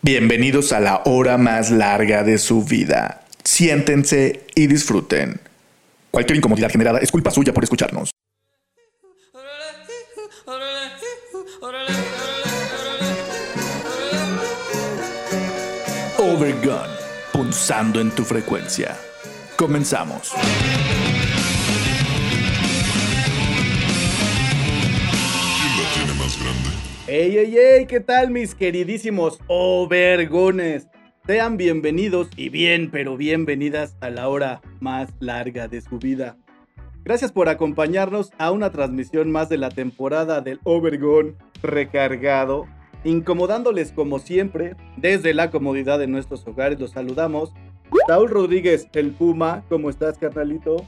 Bienvenidos a la hora más larga de su vida. Siéntense y disfruten. Cualquier incomodidad generada es culpa suya por escucharnos. Overgun, punzando en tu frecuencia. Comenzamos. ¡Ey, ey, ey! ¿Qué tal mis queridísimos overgones? Sean bienvenidos y bien, pero bienvenidas a la hora más larga de su vida. Gracias por acompañarnos a una transmisión más de la temporada del Overgone recargado, incomodándoles como siempre desde la comodidad de nuestros hogares. Los saludamos. Saúl Rodríguez, el Puma, ¿cómo estás, carnalito?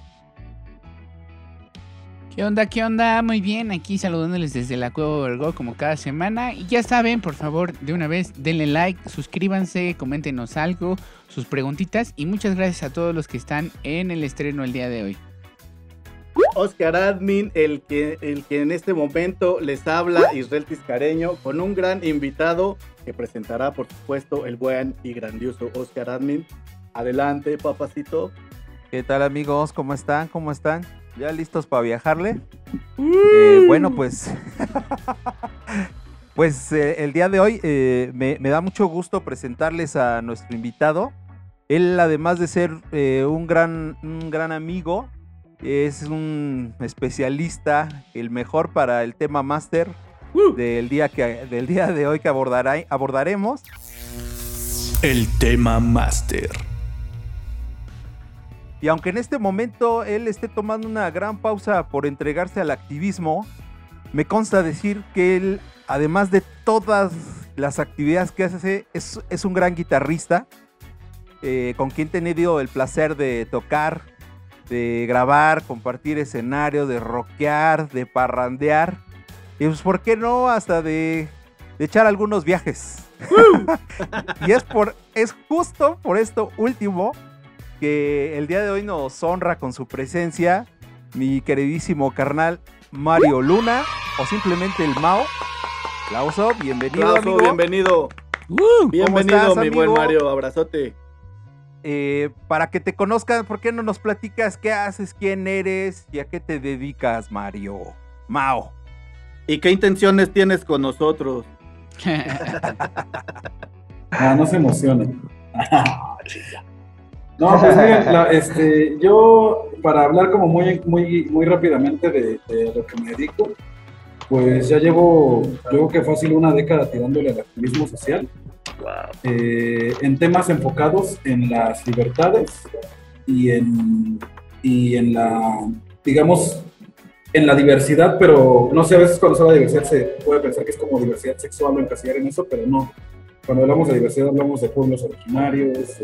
¿Qué onda? ¿Qué onda? Muy bien, aquí saludándoles desde la Cueva Vergo como cada semana. Y ya saben, por favor, de una vez, denle like, suscríbanse, coméntenos algo, sus preguntitas. Y muchas gracias a todos los que están en el estreno el día de hoy. Oscar Admin, el que, el que en este momento les habla, Israel Tiscareño, con un gran invitado que presentará, por supuesto, el buen y grandioso Oscar Admin. Adelante, papacito. ¿Qué tal amigos? ¿Cómo están? ¿Cómo están? ¿Ya listos para viajarle? Eh, bueno, pues. pues eh, el día de hoy eh, me, me, da mucho gusto presentarles a nuestro invitado. Él, además de ser un, gran, un gran amigo, es un especialista, el mejor para el tema máster del, día que, del día de hoy que abordará, abordaremos. El tema máster. Y aunque en este momento él esté tomando una gran pausa por entregarse al activismo, me consta decir que él, además de todas las actividades que hace, es, es un gran guitarrista, eh, con quien he tenido el placer de tocar, de grabar, compartir escenario, de rockear, de parrandear. Y pues, ¿por qué no? Hasta de, de echar algunos viajes. y es, por, es justo por esto último que el día de hoy nos honra con su presencia mi queridísimo carnal Mario Luna o simplemente el Mao. Aplauso, bienvenido. Aplauso, bienvenido. Uh, bienvenido, mi buen Mario, abrazote. Eh, para que te conozcan, ¿por qué no nos platicas qué haces, quién eres y a qué te dedicas, Mario? Mao. ¿Y qué intenciones tienes con nosotros? ah, no se emocionen. No, pues miren, este, yo para hablar como muy, muy, muy rápidamente de, lo que me dedico, pues ya llevo, yo creo que fácil una década tirándole al activismo social, eh, en temas enfocados en las libertades y en, y en la, digamos, en la diversidad, pero no sé, a veces cuando se habla de diversidad se puede pensar que es como diversidad sexual o encasillar en eso, pero no. Cuando hablamos de diversidad hablamos de pueblos originarios,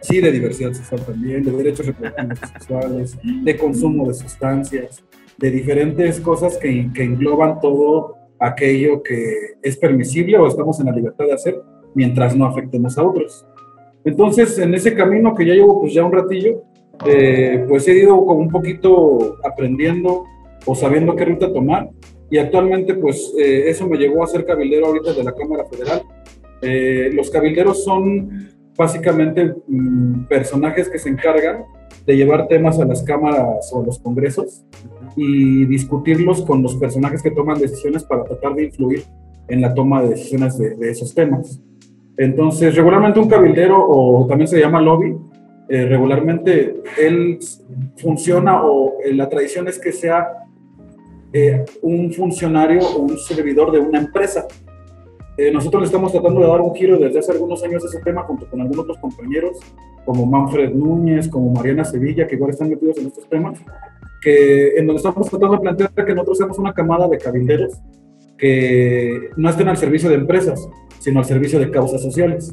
sí de diversidad sexual también, de derechos reproductivos sexuales, de consumo de sustancias, de diferentes cosas que, que engloban todo aquello que es permisible o estamos en la libertad de hacer mientras no afectemos a otros. Entonces, en ese camino que ya llevo pues ya un ratillo, eh, pues he ido como un poquito aprendiendo o sabiendo qué ruta tomar y actualmente pues eh, eso me llevó a ser cabildero ahorita de la Cámara Federal eh, los cabilderos son básicamente mm, personajes que se encargan de llevar temas a las cámaras o los congresos y discutirlos con los personajes que toman decisiones para tratar de influir en la toma de decisiones de, esos temas. Entonces, regularmente un cabildero, o también se llama lobby, eh, regularmente él funciona o eh, la tradición es que sea un funcionario o un servidor de una empresa eh, nosotros le estamos tratando de dar un giro desde hace algunos años a ese tema junto con algunos otros compañeros como Manfred Núñez, como Mariana Sevilla, que igual están metidos en estos temas, que en donde estamos tratando de plantear que nosotros seamos una camada de cabilderos que no estén al servicio de empresas, sino al servicio de causas sociales.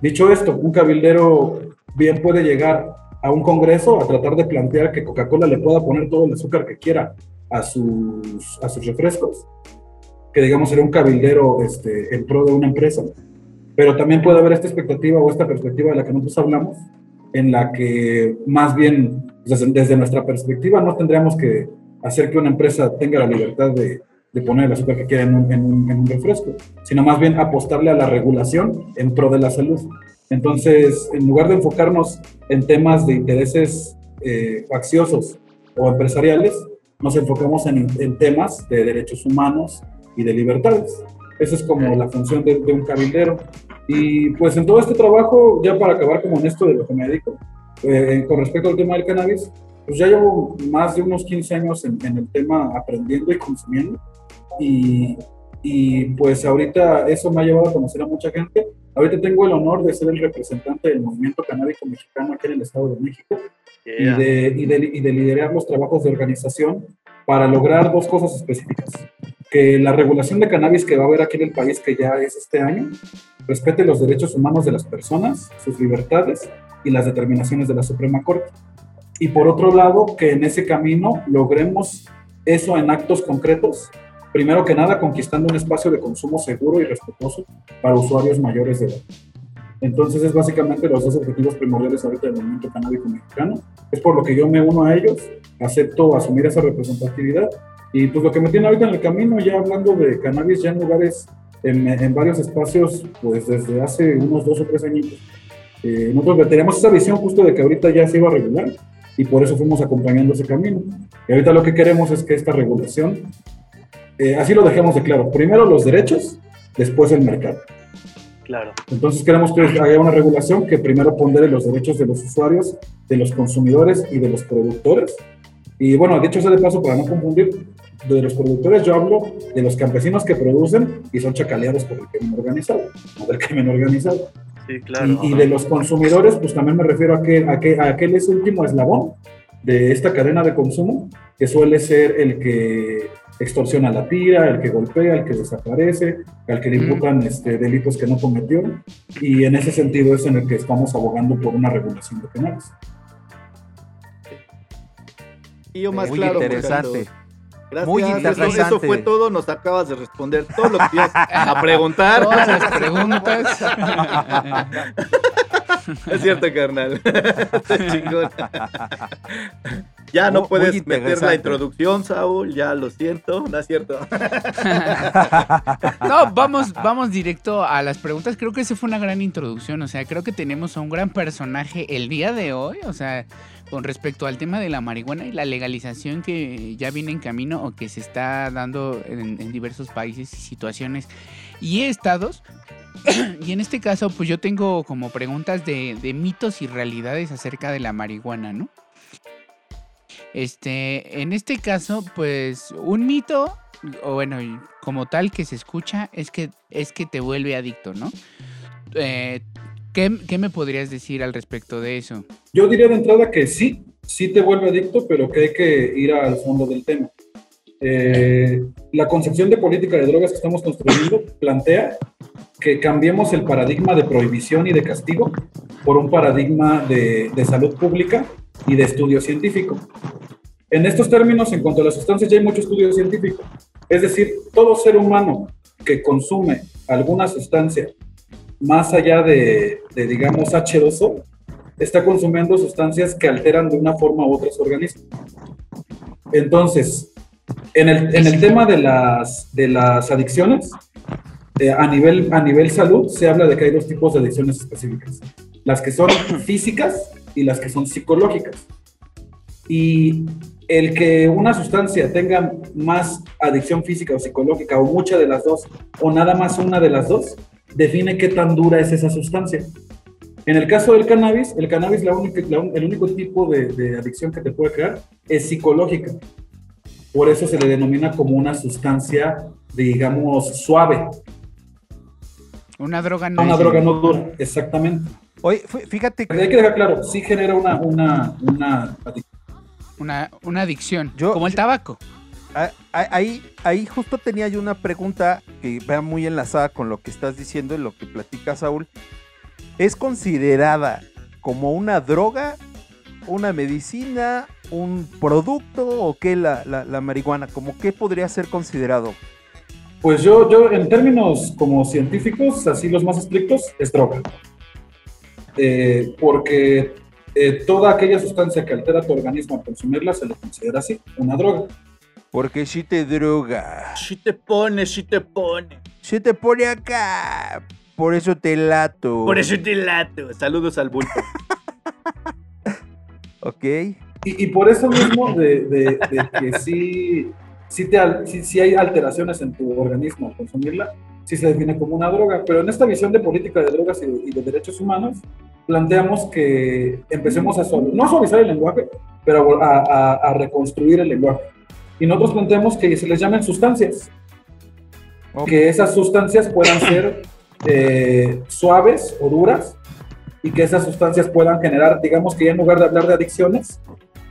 Dicho esto, un cabildero bien puede llegar a un congreso a tratar de plantear que Coca-Cola le pueda poner todo el azúcar que quiera a sus, a sus refrescos, que digamos sería un cabildero este, en pro de una empresa, pero también puede haber esta expectativa o esta perspectiva de la que nosotros hablamos, en la que más bien desde, nuestra perspectiva no tendríamos que hacer que una empresa tenga la libertad de, de poner el azúcar que quiera en un, en un- en un refresco, sino más bien apostarle a la regulación en pro de la salud. Entonces, en lugar de enfocarnos en temas de intereses eh, facciosos o empresariales, nos enfocamos en, en temas de derechos humanos y de libertades. Esa es como la función de, de un cabildero. Y pues en todo este trabajo, ya para acabar como en esto de lo que me dedico, eh, con respecto al tema del cannabis, pues ya llevo más de unos 15 años en, en el tema aprendiendo y consumiendo. Y, y pues ahorita eso me ha llevado a conocer a mucha gente. Ahorita tengo el honor de ser el representante del movimiento canábico mexicano aquí en el Estado de México y, de, y, de, y de liderar los trabajos de organización para lograr dos cosas específicas. Que la regulación de cannabis que va a haber aquí en el país, que ya es este año, respete los derechos humanos de las personas, sus libertades y las determinaciones de la Suprema Corte. Y por otro lado, que en ese camino logremos eso en actos concretos, primero que nada conquistando un espacio de consumo seguro y respetuoso para usuarios mayores de edad. Entonces es básicamente los dos objetivos primordiales ahorita del movimiento canábico mexicano. Es por lo que yo me uno a ellos, acepto asumir esa representatividad y pues lo que me tiene ahorita en el camino, ya hablando de cannabis ya en lugares, en, en varios espacios, pues desde hace unos dos o tres años. Eh, nosotros tenemos esa visión justo de que ahorita ya se iba a regular y por eso fuimos acompañando ese camino. Y ahorita lo que queremos es que esta regulación, eh, así lo dejemos de claro, primero los derechos, después el mercado. Claro. Entonces queremos que haya una regulación que primero pondere los derechos de los usuarios, de los consumidores y de los productores. Y bueno, dicho sea de paso, para no confundir, de los productores yo hablo de los campesinos que producen y son chacaleados por el crimen organizado, no del crimen organizado. Sí, claro. Y, y de los consumidores, pues también me refiero a que, a que a aquel es último eslabón de esta cadena de consumo, que suele ser el que extorsiona a la tira, el que golpea, el que desaparece, al que le imputan este, delitos que no cometió. Y en ese sentido es en el que estamos abogando por una regulación de penales. Y yo más Muy claro, interesante. Gracias. Muy Eso- interesante. Eso, fue todo. Nos acabas de responder todo lo que ibas a preguntar. Todas las preguntas. es cierto, carnal. Chingón. Ya no Muy- puedes muy meter la introducción, Saúl. Ya lo siento. No es cierto. No, vamos, vamos directo a las preguntas. Creo que esa fue una gran introducción. O sea, creo que tenemos a un gran personaje el día de hoy. O sea, con respecto al tema de la marihuana y la legalización que ya viene en camino o que se está dando en, diversos países y situaciones y estados. y en este caso, pues yo tengo como preguntas de, mitos y realidades acerca de la marihuana, ¿no? Este, en este caso, pues un mito, o bueno, como tal que se escucha, es que, es que te vuelve adicto, ¿no? Eh, ¿qué, qué me podrías decir al respecto de eso? Yo diría de entrada que sí, sí te vuelve adicto, pero que hay que ir al fondo del tema. Eh, la concepción de política de drogas que estamos construyendo plantea que cambiemos el paradigma de prohibición y de castigo por un paradigma de, de salud pública y de estudio científico. En estos términos, en cuanto a las sustancias, ya hay mucho estudio científico. Es decir, todo ser humano que consume alguna sustancia más allá de, de, digamos, H2O, está consumiendo sustancias que alteran de una forma u otra su organismo. Entonces, en el, en el tema de las, de las adicciones, eh, a, nivel, a nivel salud, se habla de que hay dos tipos de adicciones específicas. Las que son físicas y las que son psicológicas. Y el que una sustancia tenga más adicción física o psicológica, o mucha de las dos, o nada más una de las dos, define qué tan dura es esa sustancia. En el caso del cannabis, el cannabis, la única, la, el único tipo de, de, adicción que te puede crear es psicológica. Por eso se le denomina como una sustancia, digamos, suave. Una droga no. Una droga no dura, exactamente. Oye, fíjate que... Hay que dejar claro, sí genera una, una, una adicción. Una, una adicción, yo, como el tabaco. Ahí, ahí justo tenía yo una pregunta que va muy enlazada con lo que estás diciendo y lo que platica Saúl. ¿Es considerada como una droga, una medicina, un producto o qué la, la, marihuana? ¿Cómo qué podría ser considerado? Pues yo, yo, en términos como científicos, así los más estrictos, es droga. Eh, porque eh, toda aquella sustancia que altera tu organismo al consumirla se le considera así, una droga. Porque si te droga. Si te pone, si te pone. Se te pone acá. Por eso te lato. Por eso te lato. Saludos al bulto. Ok. Y, y por eso mismo de, de- de que sí, sí, te al- sí- sí hay alteraciones en tu organismo al consumirla, sí se define como una droga. Pero en esta visión de política de drogas y de, y de derechos humanos, planteamos que empecemos a suavizar, no a suavizar el lenguaje, pero a, a- a reconstruir el lenguaje. Y nosotros planteamos que se les llamen sustancias, Ok. que esas sustancias puedan ser eh, suaves o duras y que esas sustancias puedan generar, digamos que ya en lugar de hablar de adicciones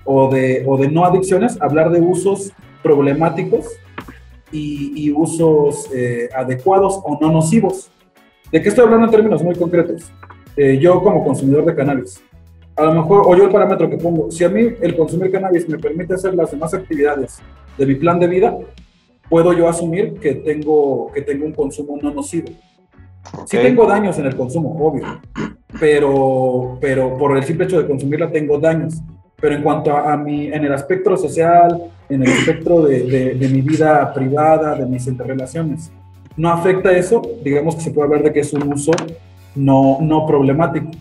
o de, o de no adicciones, hablar de usos problemáticos y, y usos eh, adecuados o no nocivos. ¿De qué estoy hablando en términos muy concretos? Eh, yo como consumidor de cannabis, a lo mejor, o yo el parámetro que pongo, si a mí el consumir cannabis me permite hacer las demás actividades de mi plan de vida, puedo yo asumir que tengo, que tengo un consumo no nocivo. Sí Ok. tengo daños en el consumo, obvio, pero, pero por el simple hecho de consumirla tengo daños. Pero en cuanto a, a mi, en el aspecto social, en el espectro de, de- de mi vida privada, de mis interrelaciones, no afecta eso, digamos que se puede hablar de que es un uso no, no problemático.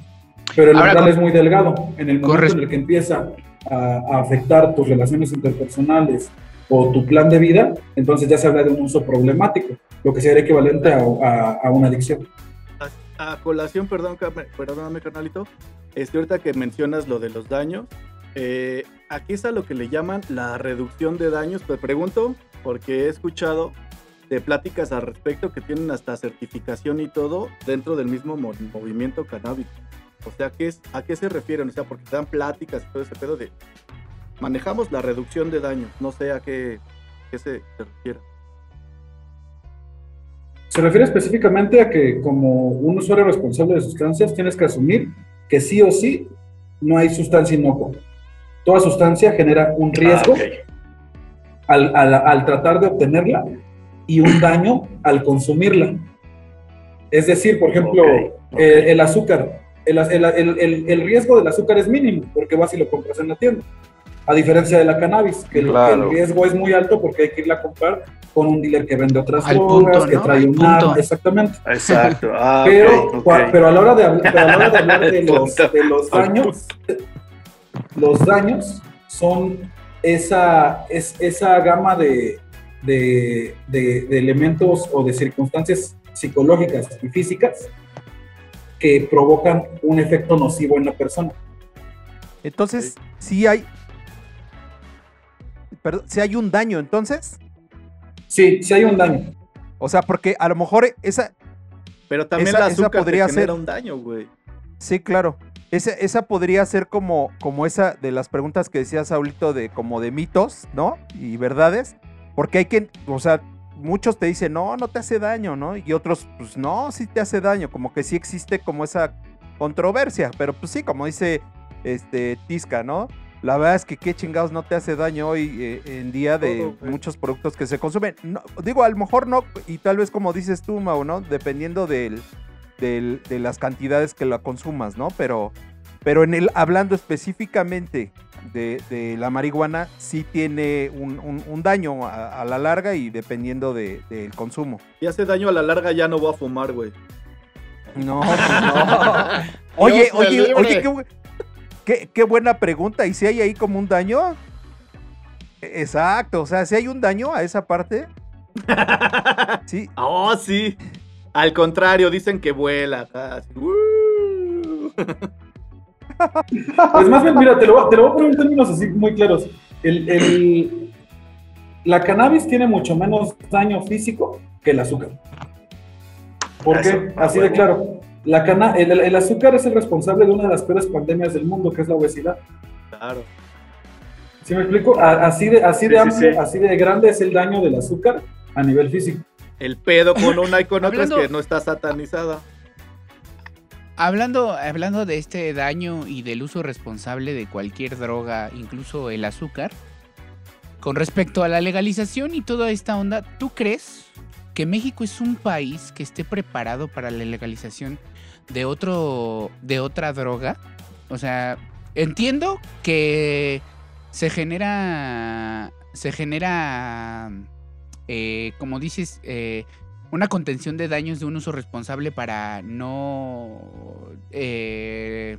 Pero el Ahora, umbral con- es muy delgado. En el momento en el que empieza a, a afectar tus relaciones interpersonales o tu plan de vida, entonces ya se habla de un uso problemático, lo que sería equivalente a, una adicción. A colación, perdón, perdóname, carnalito. Este, ahorita que mencionas lo de los daños, eh, aquí es a lo que le llaman la reducción de daños. Te pregunto, porque he escuchado de pláticas al respecto que tienen hasta certificación y todo dentro del mismo mo- movimiento canábico. O sea, ¿qué es, ¿a qué se refieren? O sea, porque dan pláticas y todo ese pedo de manejamos la reducción de daños. No sé a qué, qué se, se refiere. Se refiere específicamente a que como un usuario responsable de sustancias tienes que asumir que sí o sí no hay sustancia inocua. Toda sustancia genera un riesgo Ah, ok. al, al- al tratar de obtenerla y un daño al consumirla. Es decir, por ejemplo, eh, el azúcar. El, el- el- el- el riesgo del azúcar es mínimo porque vas y lo compras en la tienda. A diferencia de la cannabis, que el, que Claro. el riesgo es muy alto porque hay que irla a comprar con un dealer que vende otras Al drogas, punto, que ¿no? trae Al un punto. exactamente. Exacto. Ah, pero, pero a la hora de, habl- pero a la hora de hablar de los, Punto. de los daños, los daños son esa, es, esa gama de, de, de- de elementos o de circunstancias psicológicas y físicas que provocan un efecto nocivo en la persona. Entonces, si hay. Perdón, si hay un daño, entonces. Sí, sí hay un daño. O sea, porque a lo mejor esa. Pero también Esa- esa azúcar podría te ser- un daño, güey. Sí, claro. Esa, esa podría ser como, como esa de las preguntas que decía Saulito de como de mitos, ¿no? Y verdades. Porque hay que, o sea, muchos te dicen, no, no te hace daño, ¿no? Y otros, pues no, sí te hace daño. Como que sí existe como esa controversia. Pero pues sí, como dice este Tisca, ¿no? La verdad es que qué chingados no te hace daño hoy eh, en día de Todo, muchos productos que se consumen. No, digo, a lo mejor no, y tal vez como dices tú, Mau, ¿no? Dependiendo del, del- de las cantidades que la consumas, ¿no? Pero, pero en el, hablando específicamente de, de la marihuana, sí tiene un, un- un daño a, a la larga y dependiendo de- del consumo. Y hace daño a la larga, ya no voy a fumar, güey. No, pues no. Oye, Dios oye, oye, qué, qué- qué buena pregunta. ¿Y si hay ahí como un daño? Exacto, o sea, si hay un daño a esa parte. Sí, Oh, sí. Al contrario, dicen que vuela. Pues más bien, mira, te lo, voy- te lo voy a poner en términos así muy claros. El, el- la cannabis tiene mucho menos daño físico que el azúcar. ¿Por Eso, qué? Así de claro. La cana, el, el azúcar es el responsable de una de las peores pandemias del mundo, que es la obesidad. Claro. ¿Sí me explico? A- así de, así de Sí, amplio, sí. así de grande es el daño del azúcar a nivel físico. El pedo con una y con otra es que no está satanizada. Hablando, hablando de este daño y del uso responsable de cualquier droga, incluso el azúcar, con respecto a la legalización y toda esta onda, ¿tú crees que México es un país que esté preparado para la legalización de otro, de otra droga? O sea, entiendo que se genera se genera, eh, como dices, eh, una contención de daños de un uso responsable para no eh,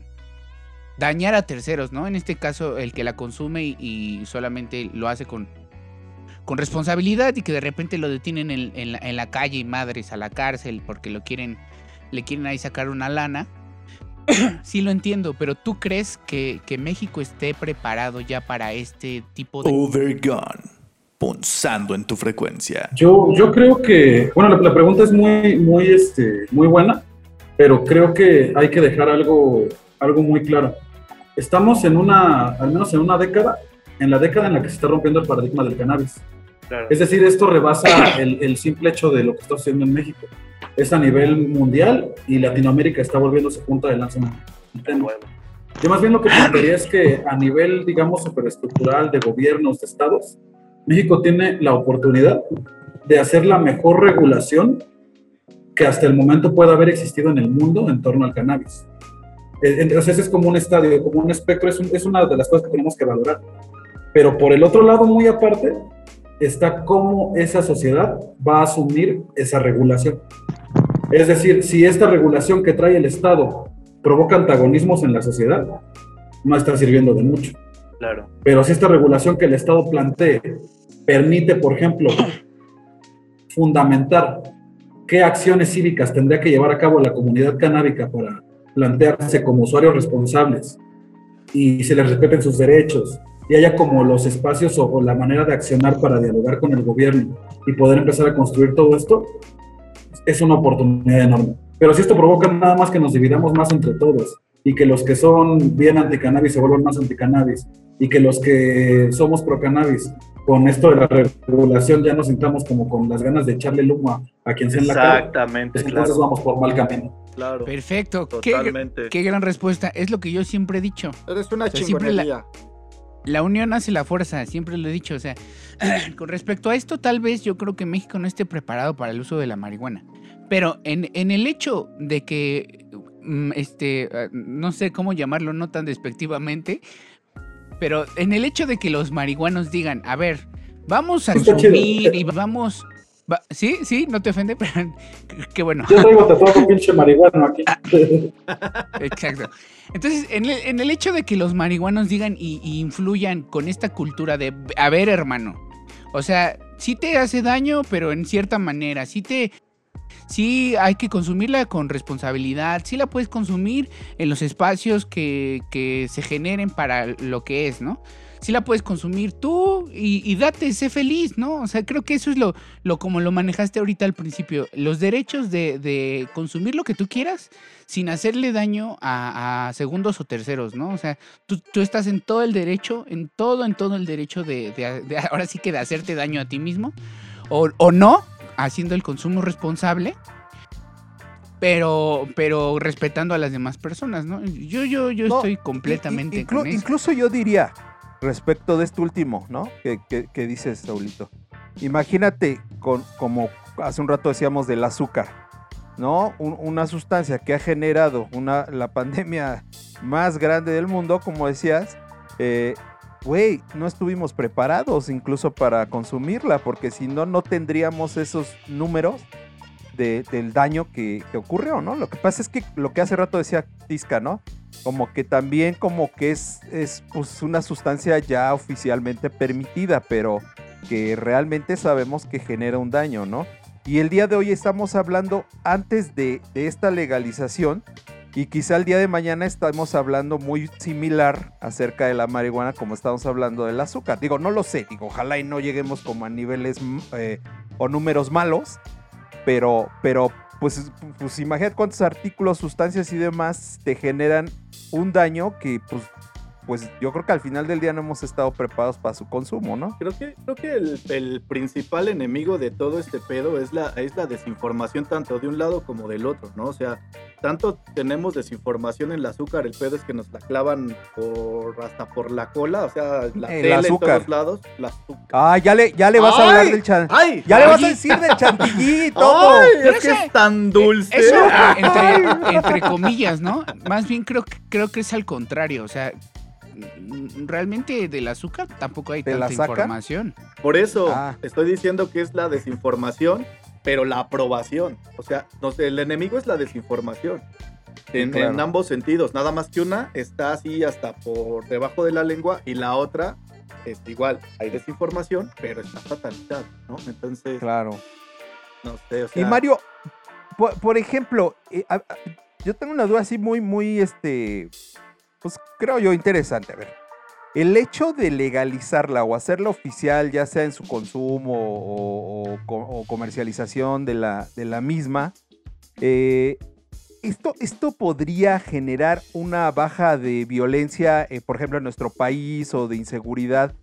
dañar a terceros, ¿no? En este caso, el que la consume y, solamente lo hace con, con responsabilidad y que de repente lo detienen en, en la, en la calle y madres a la cárcel porque lo quieren, le quieren ahí sacar una lana. sí lo entiendo, pero ¿tú crees que, que México esté preparado ya para este tipo de... Overgone. Punzando en tu frecuencia. Yo, yo creo que, bueno, la, la pregunta es muy, muy, este, muy buena, pero creo que hay que dejar algo, algo muy claro. Estamos en una, al menos en una década, en la década en la que se está rompiendo el paradigma del cannabis. Claro. Es decir, esto rebasa el, el simple hecho de lo que está sucediendo en México. Es a nivel mundial y Latinoamérica está volviéndose punta de lanza. Yo más bien lo que plantearía es que a nivel, digamos, superestructural de gobiernos, de estados, México tiene la oportunidad de hacer la mejor regulación que hasta el momento pueda haber existido en el mundo en torno al cannabis. Eh, Entonces es como un estadio, como un espectro, es, un- es una de las cosas que tenemos que valorar. Pero por el otro lado, muy aparte, está cómo esa sociedad va a asumir esa regulación. Es decir, si esta regulación que trae el Estado provoca antagonismos en la sociedad, no está sirviendo de mucho. Claro. Pero si esta regulación que el Estado plantee permite, por ejemplo, fundamentar qué acciones cívicas tendría que llevar a cabo la comunidad canábica para plantearse como usuarios responsables y se les respeten sus derechos y haya como los espacios o, o la manera de accionar para dialogar con el gobierno y poder empezar a construir todo esto, es una oportunidad enorme. Pero si esto provoca nada más que nos dividamos más entre todos y que los que son bien anticannabis se vuelvan más anticannabis y que los que somos pro cannabis con esto de la regulación ya nos sintamos como con las ganas de echarle el humo a, quien sea en la cara, Exactamente, pues entonces claro. vamos por mal camino. claro. Perfecto. Qué, Totalmente. qué gran respuesta. Es lo que yo siempre he dicho. Eres una O sea, siempre la- chingonería. La unión hace la fuerza, siempre lo he dicho. O sea, con respecto a esto, tal vez yo creo que México no esté preparado para el uso de la marihuana. Pero en, en el hecho de que, mm, este, eh, no sé cómo llamarlo, no tan despectivamente, pero en el hecho de que los marihuanos digan, a ver, vamos a consumir y vamos... va- sí, sí, no te ofende, pero qué bueno. Yo traigo tatuado pinche marihuano aquí. Exacto. Entonces, en el, en el hecho de que los marihuanos digan y, y influyan con esta cultura de, a ver, hermano, o sea, sí te hace daño, pero en cierta manera, sí te... Sí hay que consumirla con responsabilidad, sí la puedes consumir en los espacios que, que se generen para lo que es, ¿no? Sí la puedes consumir tú y, y date, sé feliz, ¿no? O sea, creo que eso es lo, lo como lo manejaste ahorita al principio. Los derechos de, de consumir lo que tú quieras sin hacerle daño a, a segundos o terceros, ¿no? O sea, tú, tú estás en todo el derecho, en todo, en todo el derecho de, de- de- ahora sí que de hacerte daño a ti mismo, o, o no, haciendo el consumo responsable, pero, pero respetando a las demás personas, ¿no? Yo, yo, yo No, estoy completamente in- inclu- con eso. Incluso yo diría, respecto de este último, ¿no? Que, que- que dices, Saulito. Imagínate, con, como hace un rato decíamos del azúcar, ¿no? Un- una sustancia que ha generado una, la pandemia más grande del mundo, como decías, eh, güey, no estuvimos preparados incluso para consumirla, porque si no, no tendríamos esos números de- del daño que, que ocurrió, ¿no? Lo que pasa es que lo que hace rato decía Tisca, ¿no? Como que también como que es, es pues, una sustancia ya oficialmente permitida, pero que realmente sabemos que genera un daño, ¿no? Y el día de hoy estamos hablando antes de, de esta legalización y quizá el día de mañana estamos hablando muy similar acerca de la marihuana como estamos hablando del azúcar. Digo, no lo sé, digo, ojalá y no lleguemos como a niveles eh, o números malos, pero, pero pues, pues imagínate cuántos artículos, sustancias y demás te generan un daño que pues, pues yo creo que al final del día no hemos estado preparados para su consumo, ¿no? Creo que, creo que el, el principal enemigo de todo este pedo es la, es la desinformación tanto de un lado como del otro, ¿no? O sea, tanto tenemos desinformación en el azúcar, el pedo es que nos la clavan por hasta por la cola, o sea, la El tele azúcar. en todos lados, la azúcar. Ah, ya le, ya le vas a hablar del chan. ¡Ay! Ya le vas a decir del chantilly y todo. Es que es tan dulce. Eso entre, entre comillas, ¿no? Más bien creo, que- creo que es al contrario. O sea, realmente del azúcar tampoco hay ¿Te tanta información. Por eso Ah. estoy diciendo que es la desinformación, pero la aprobación. O sea, no sé, el enemigo es la desinformación. En, claro. en ambos sentidos. Nada más que una está así hasta por debajo de la lengua y la otra es igual. Hay desinformación, pero está fatalidad, ¿no? Entonces, Claro. no sé, o sea. Y Mario, por, por ejemplo, eh, a- a- yo tengo una duda así muy, muy, este, pues creo yo interesante. A ver, el hecho de legalizarla o hacerla oficial, ya sea en su consumo o, o co- o comercialización de la, misma, eh, esto, esto podría generar una baja de violencia, eh, por ejemplo, en nuestro país o de inseguridad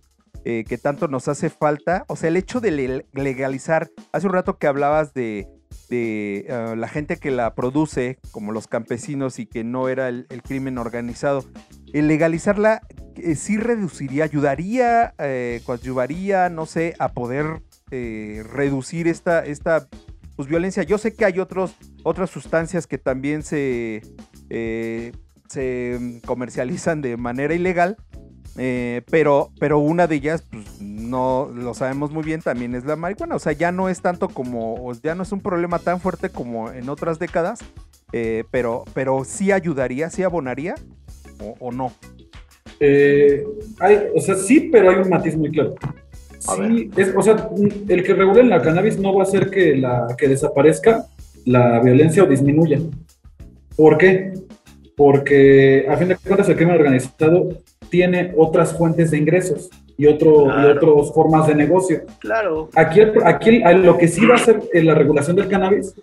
eh, que tanto nos hace falta. O sea, el hecho de le- legalizar, hace un rato que hablabas de, eh, la gente que la produce, como los campesinos, y que no era el, el crimen organizado. El legalizarla eh, sí reduciría, ayudaría, eh, coadyuvaría, no sé, a poder eh, reducir esta, esta pues, violencia. Yo sé que hay otras sustancias que también se, se comercializan de manera ilegal, pero, pero una de ellas, pues no lo sabemos muy bien, también es la marihuana. O sea, ya no es tanto como, ya no es un problema tan fuerte como en otras décadas, pero, pero sí ayudaría, sí abonaría o no. Eh, hay, o sea, sí, pero hay un matiz muy claro. Sí, es, o sea, el que regulen la cannabis no va a hacer que, la, que desaparezca la violencia o disminuya. ¿Por qué? Porque a fin de cuentas el crimen organizado tiene otras fuentes de ingresos y, otro, Claro. y otras formas de negocio. Claro. Aquí, aquí lo que sí va a hacer en la regulación del cannabis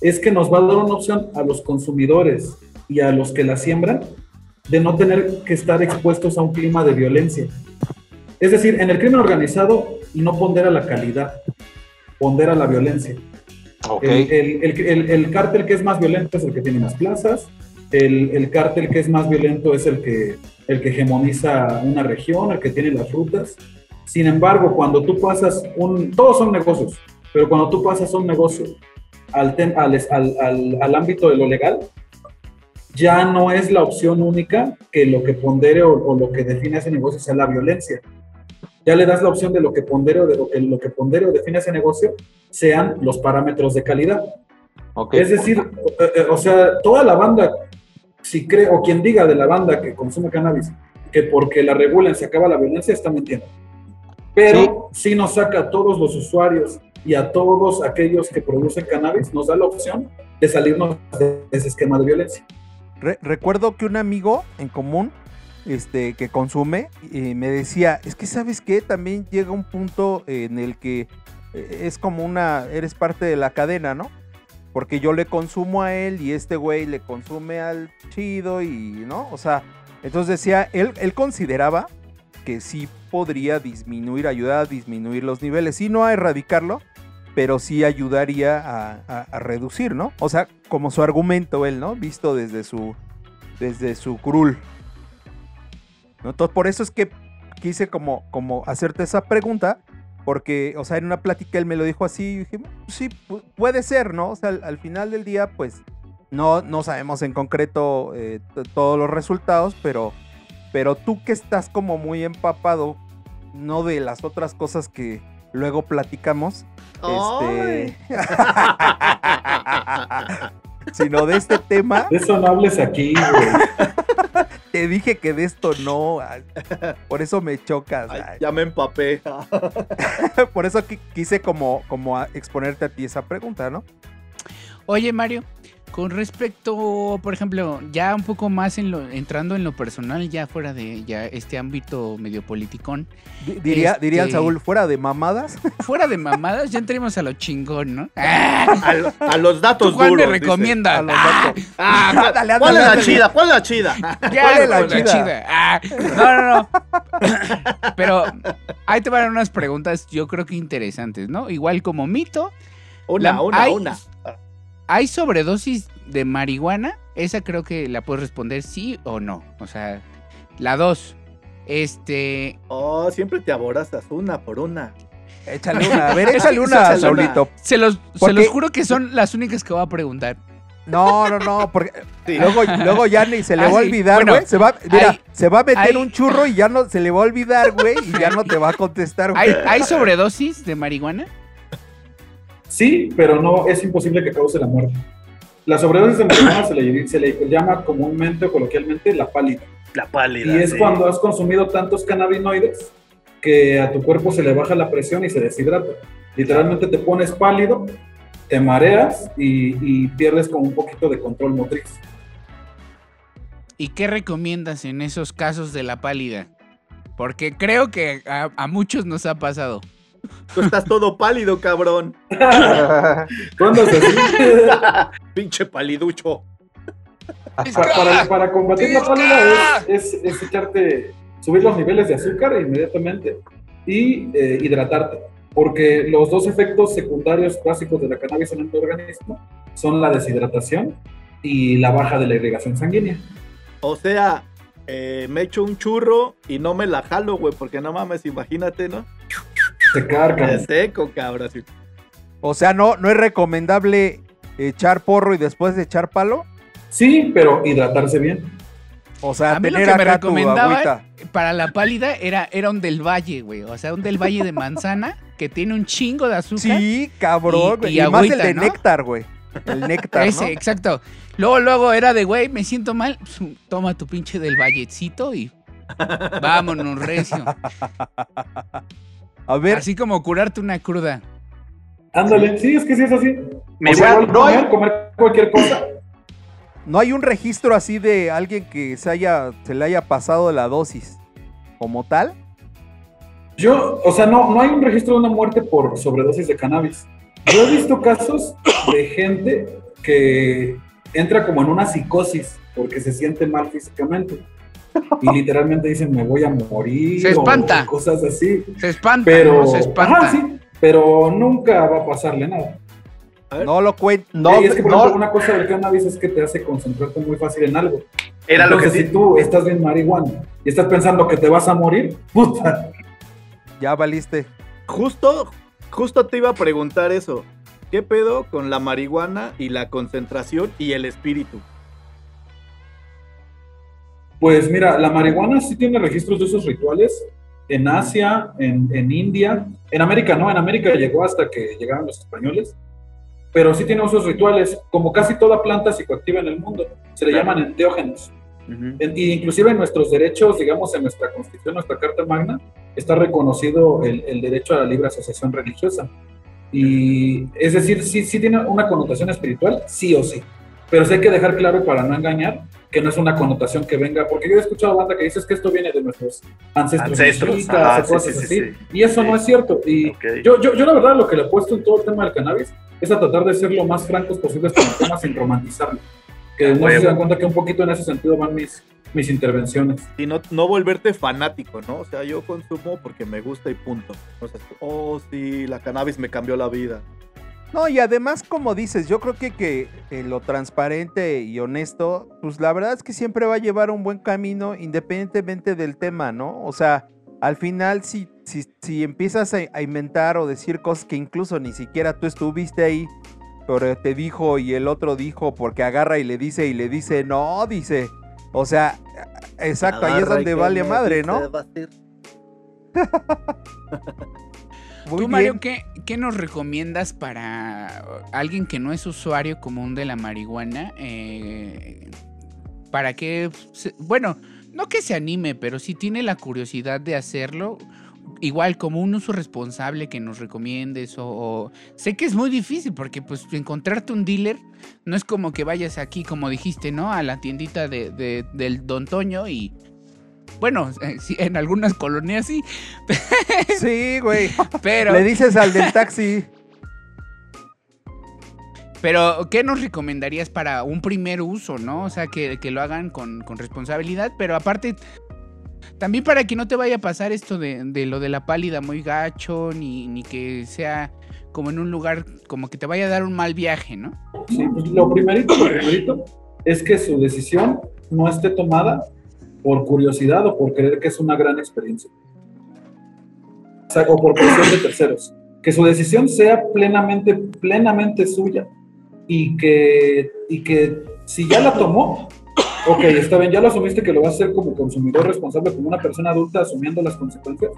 es que nos va a dar una opción a los consumidores y a los que la siembran de no tener que estar expuestos a un clima de violencia. Es decir, en el crimen organizado no pondera la calidad, pondera la violencia. El, el, el- el- el cártel que es más violento es el que tiene más plazas, el, el cártel que es más violento es el que, el que hegemoniza una región, el que tiene las rutas. Sin embargo, cuando tú pasas un... Todos son negocios, pero cuando tú pasas un negocio al, al, al- al- al ámbito de lo legal, ya no es la opción única que lo que pondere o, o lo que define ese negocio sea la violencia. Ya le das la opción de lo que pondere o de lo que, lo que pondere o define ese negocio sean los parámetros de calidad. Es decir, eh, eh, o sea, toda la banda, si cree, o quien diga de la banda que consume cannabis, que porque la regulen se acaba la violencia, está mintiendo. Pero si nos saca a todos los usuarios y a todos aquellos que producen cannabis, nos da la opción de salirnos de ese esquema de violencia. Re- recuerdo que un amigo en común este, que consume me decía, es que sabes que también llega un punto en el que eh, es como una, eres parte de la cadena, ¿no? Porque yo le consumo a él y este güey le consume al chido y, ¿no? O sea, entonces decía, él, consideraba que sí podría disminuir, ayudar a disminuir los niveles, sí no a erradicarlo, pero sí ayudaría a, reducir, ¿no? O sea, como su argumento él, ¿no? Visto desde su, desde su crul. ¿no? Entonces, por eso es que quise como, como hacerte esa pregunta, porque, o sea, en una plática él me lo dijo así, y dije, "Mm, sí, pu- puede ser, ¿no? O sea, al, al final del día, pues, no, no sabemos en concreto eh, todos los resultados, pero, pero tú que estás como muy empapado, no de las otras cosas que luego platicamos, este, sino de este tema, De eso no hables aquí, güey. te dije que de esto no, por eso me chocas, Ay, ya me empapé. por eso qui- quise como, como exponerte a ti esa pregunta, ¿no? Oye, Mario, con respecto, por ejemplo, ya un poco más en lo, entrando en lo personal, ya fuera de ya este ámbito medio politicón, Di- Diría, Este- diría el Saúl, fuera de mamadas, fuera de mamadas, ya entremos a lo chingón, ¿no? ¡Ah! A, lo- a los datos ¿Tú cuál me duros. dice. recomiendas? a los ¡Ah! datos. Ah, ¿cuál- Ándale, ándale, ¿Cuál es la chida? ¿Cuál es la chida? Ya, ¿Cuál es la con chida? Ah, no, no, no. Pero ahí te van unas preguntas, yo creo que interesantes, ¿no? Igual como mito, Una, La- una, hay- una. ¿Hay sobredosis de marihuana? Esa creo que la puedes responder sí o no. O sea, la dos. Este. Oh, siempre te aborazas una por una. échale una, a ver, échale una, échale una. Saulito. Se los, se los juro que son las únicas que voy a preguntar. No, no, no, porque Sí. luego, luego ya ni se le Ah, va a olvidar, Bueno, güey. se va, mira, hay- se va a meter hay- un churro y ya no se le va a olvidar, güey, y ya no te va a contestar, güey. ¿Hay, hay sobredosis de marihuana? Sí, pero no es imposible que cause la muerte. La sobredosis de marihuana se le, se le llama comúnmente o coloquialmente la pálida. La pálida. Y es sí. cuando has consumido tantos cannabinoides que a tu cuerpo se le baja la presión y se deshidrata. Literalmente te pones pálido, te mareas y, y pierdes como un poquito de control motriz. ¿Y qué recomiendas en esos casos de la pálida? Porque creo que a, a muchos nos ha pasado. Tú estás todo pálido, cabrón. ¿Cuándo así? Pinche paliducho. Pa- para, para combatir la pálida es, es- es echarte, subir los niveles de azúcar inmediatamente y eh, hidratarte. Porque los dos efectos secundarios básicos de la cannabis en el organismo son la deshidratación y la baja de la irrigación sanguínea. O sea, eh, me echo un churro y no me la jalo, güey, porque no mames, imagínate, ¿no? Secar, De carnal. seco, cabrón. O sea, no, no es recomendable echar porro y después de echar palo. Sí, pero hidratarse bien. O sea, A mí lo tener que me agüita. para la pálida era, era un del valle, güey. O sea, un del valle de manzana que tiene un chingo de azúcar. Sí, cabrón, Y- güey. y más el de ¿no? néctar, güey. El néctar, Ese, ¿no? exacto. Luego, luego era de, güey, me siento mal. pues, toma tu pinche del vallecito y vámonos, recio. A ver, Así como curarte una cruda. Ándale, sí, es que sí es así. Me O sea, voy- igual comer, comer cualquier cosa. ¿no hay un registro así de alguien que se haya, se le haya pasado la dosis como tal? Yo, o sea, no, no hay un registro de una muerte por sobredosis de cannabis. Yo he visto casos de gente que entra como en una psicosis porque se siente mal físicamente. Y literalmente dicen, me voy a morir. Se espanta. O cosas así. Se espanta, Pero, ¿no? Se espanta. ajá, sí, pero nunca va a pasarle nada. No lo cuento. No, y es que, por ejemplo, una cosa del cannabis es que te hace concentrarte muy fácil en algo. Era lo que si tú estás bien marihuana y estás pensando que te vas a morir, puta, Ya valiste. Justo, justo te iba a preguntar eso. ¿Qué pedo con la marihuana y la concentración y el espíritu? Pues mira, la marihuana sí tiene registros de esos rituales en Asia, en, en India, en América no, en América llegó hasta que llegaron los españoles, pero sí tiene esos rituales, como casi toda planta psicoactiva en el mundo, se le Claro. llaman enteógenos. En- y inclusive en nuestros derechos, digamos, en nuestra constitución, nuestra Carta Magna, está reconocido el, el derecho a la libre asociación religiosa. Y es decir, sí, sí tiene una connotación espiritual, sí o sí. Pero sí hay que dejar claro para no engañar que no es una connotación que venga, porque yo he escuchado banda que dice que esto viene de nuestros ancestros, Ancestros, o sí, cosas sí, sí, así. sí. Y eso no es cierto. Y Ok. yo, yo, yo la verdad lo que le he puesto en todo el tema del cannabis es a tratar de ser lo más francos posibles con el tema sin romantizarlo. Que no se dan cuenta que un poquito en ese sentido van mis, mis intervenciones. Y no, no volverte fanático, ¿no? O sea, yo consumo porque me gusta y punto. O sea, oh, sí, la cannabis me cambió la vida. No, y además, como dices, yo creo que, que eh, lo transparente y honesto, pues la verdad es que siempre va a llevar un buen camino independientemente del tema, ¿no? O sea, al final, si, si, si empiezas a, a inventar o decir cosas que incluso ni siquiera tú estuviste ahí, pero te dijo y el otro dijo porque agarra y le dice y le dice, no, dice. O sea, exacto, ahí es donde vale madre, ¿no? Tú, Mario. ¿qué, qué nos recomiendas para alguien que no es usuario común de la marihuana? Eh, para que, bueno, no que se anime, pero si tiene la curiosidad de hacerlo, igual como un uso responsable que nos recomiendes o, o- sé que es muy difícil porque pues encontrarte un dealer no es como que vayas aquí, como dijiste, ¿no? A la tiendita de, de- del Don Toño y... Bueno, eh, en algunas colonias sí, Sí, güey. pero... Le dices al del taxi. Pero, ¿qué nos recomendarías para un primer uso, no? O sea, que, que lo hagan con, con responsabilidad, pero aparte, también para que no te vaya a pasar esto de, de lo de la pálida muy gacho, ni, ni que sea como en un lugar, como que te vaya a dar un mal viaje, ¿no? Sí, pues lo primerito, lo primerito es que su decisión no esté tomada por curiosidad o por creer que es una gran experiencia. O, por presión de terceros. Que su decisión sea plenamente, plenamente suya. y que, y que si ya la tomó, ok, está bien, ya lo asumiste que lo vas a hacer como consumidor responsable, como una persona adulta asumiendo las consecuencias,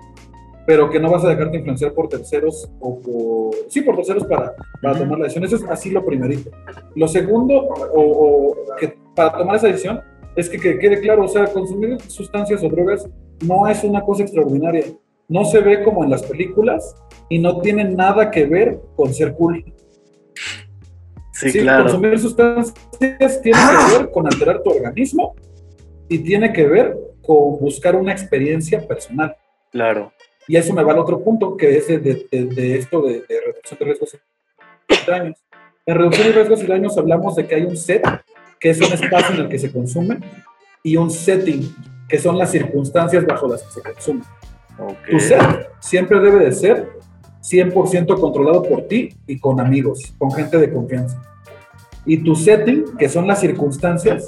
pero que no vas a dejarte influenciar por terceros o por, sí, por terceros para, para tomar la decisión. Eso es así lo primerito. Lo segundo, o, o que para tomar esa decisión, es que, que quede claro, o sea, consumir sustancias o drogas no es una cosa extraordinaria. No se ve como en las películas y no tiene nada que ver con ser cool. Sí, claro. Consumir sustancias tiene que ver con alterar tu organismo y tiene que ver con buscar una experiencia personal. Claro. Y eso me va al otro punto, que es de, de- de esto de, de reducción de riesgos y daños. En reducción de riesgos y daños hablamos de que hay un set, que es un espacio en el que se consume, y un setting, que son las circunstancias bajo las que se consume. Tu set siempre debe de ser 100% controlado por ti y con amigos, con gente de confianza. Y tu setting, que son las circunstancias,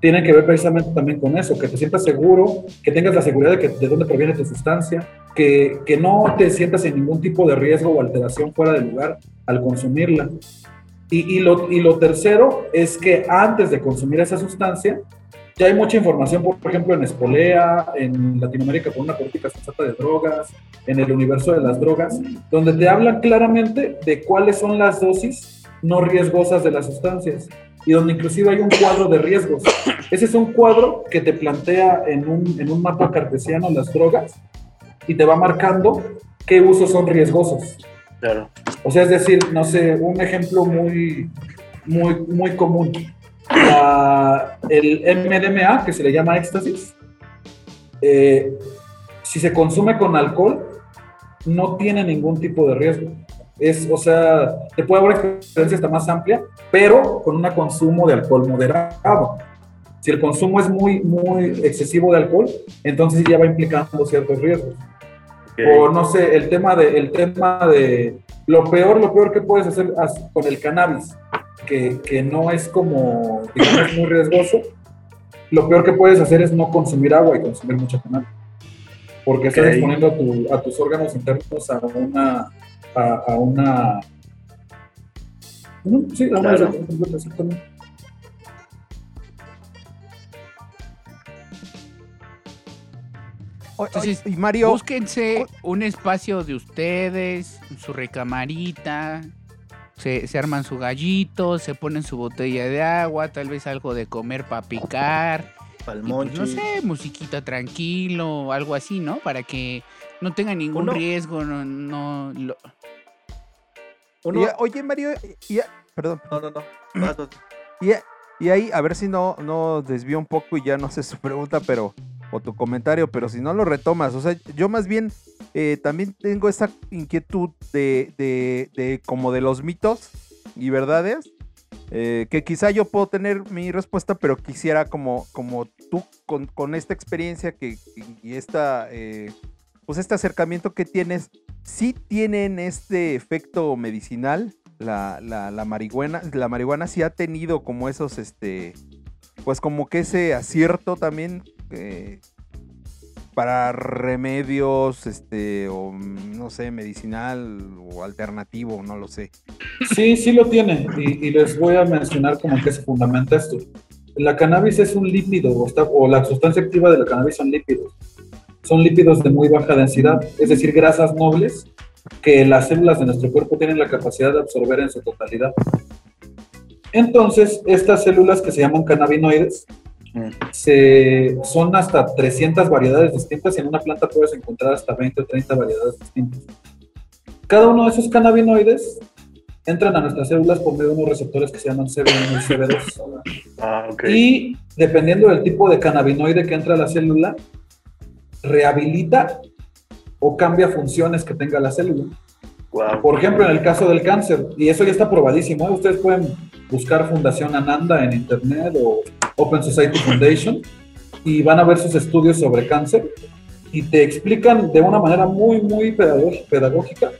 tienen que ver precisamente también con eso, que te sientas seguro, que tengas la seguridad de, que, de dónde proviene tu sustancia, que, que no te sientas en ningún tipo de riesgo o alteración fuera de lugar al consumirla. Y, lo, tercero es que antes de consumir esa sustancia, ya hay mucha información, por ejemplo, en Espolea, en Latinoamérica con una política sensata de drogas, en el universo de las drogas, donde te hablan claramente de cuáles son las dosis no riesgosas de las sustancias y donde inclusive hay un cuadro de riesgos. Ese es un cuadro que te plantea en un mapa cartesiano las drogas y te va marcando qué usos son riesgosos. O sea, es decir, no sé, un ejemplo muy, muy, muy común. El MDMA, que se le llama éxtasis, eh, si se consume con alcohol, no tiene ningún tipo de riesgo. Es, o sea, te puede haber experiencia hasta más amplia, pero con un consumo de alcohol moderado. Si el consumo es muy, muy excesivo de alcohol, entonces ya va implicando ciertos riesgos. O no sé, el tema de, el tema de lo peor, lo peor que puedes hacer con el cannabis, que, que no es como, digamos, muy riesgoso, lo peor que puedes hacer es no consumir agua y consumir mucha cannabis. Porque estás exponiendo a, tu- a tus órganos internos a una, a, a una, no, sí, a una Claro. Entonces, y Mario, Búsquense un espacio de ustedes, su recamarita, se, se arman su gallito, se ponen su botella de agua, tal vez algo de comer para picar. y pues, no sé, musiquita tranquilo, algo así, ¿no? Para que no tenga ningún Uno- riesgo, no, no lo- Uno- y- oye Mario, y, y- perdón, No, no, no. Vas, vas. y, y ahí, a ver si no, no desvío un poco y ya no sé su pregunta, pero, o tu comentario, pero si no lo retomas, o sea, yo más bien eh, también tengo esa inquietud de, de, de como de los mitos y verdades, eh, que quizá yo puedo tener mi respuesta, pero quisiera como, como tú con, con esta experiencia que, y esta, eh, pues este acercamiento que tienes, sí tienen este efecto medicinal, la, la, la marihuana, la marihuana sí ha tenido como esos, este, pues como que ese acierto también para remedios, este, o mm, no sé, medicinal o alternativo, no lo sé. Sí, sí lo tiene, y, les voy a mencionar como qué se fundamenta esto. La cannabis es un lípido, o, está- o la sustancia activa de la cannabis son lípidos. Son lípidos de muy baja densidad, es decir, grasas nobles que las células de nuestro cuerpo tienen la capacidad de absorber en su totalidad. Entonces, estas células que se llaman cannabinoides Mm. se, son hasta 300 variedades distintas y en una planta puedes encontrar hasta 20 o 30 variedades distintas. Cada uno de esos cannabinoides entran a nuestras células por medio de unos receptores que se llaman CB1 y CB2. Ah. Y dependiendo del tipo de cannabinoide que entra a la célula, rehabilita o cambia funciones que tenga la célula. Por ejemplo, en el caso del cáncer, y eso ya está probadísimo, ¿eh? ustedes pueden buscar Fundación Ananda en Internet o Open Society Foundation y van a ver sus estudios sobre cáncer y te explican de una manera muy, muy pedagógica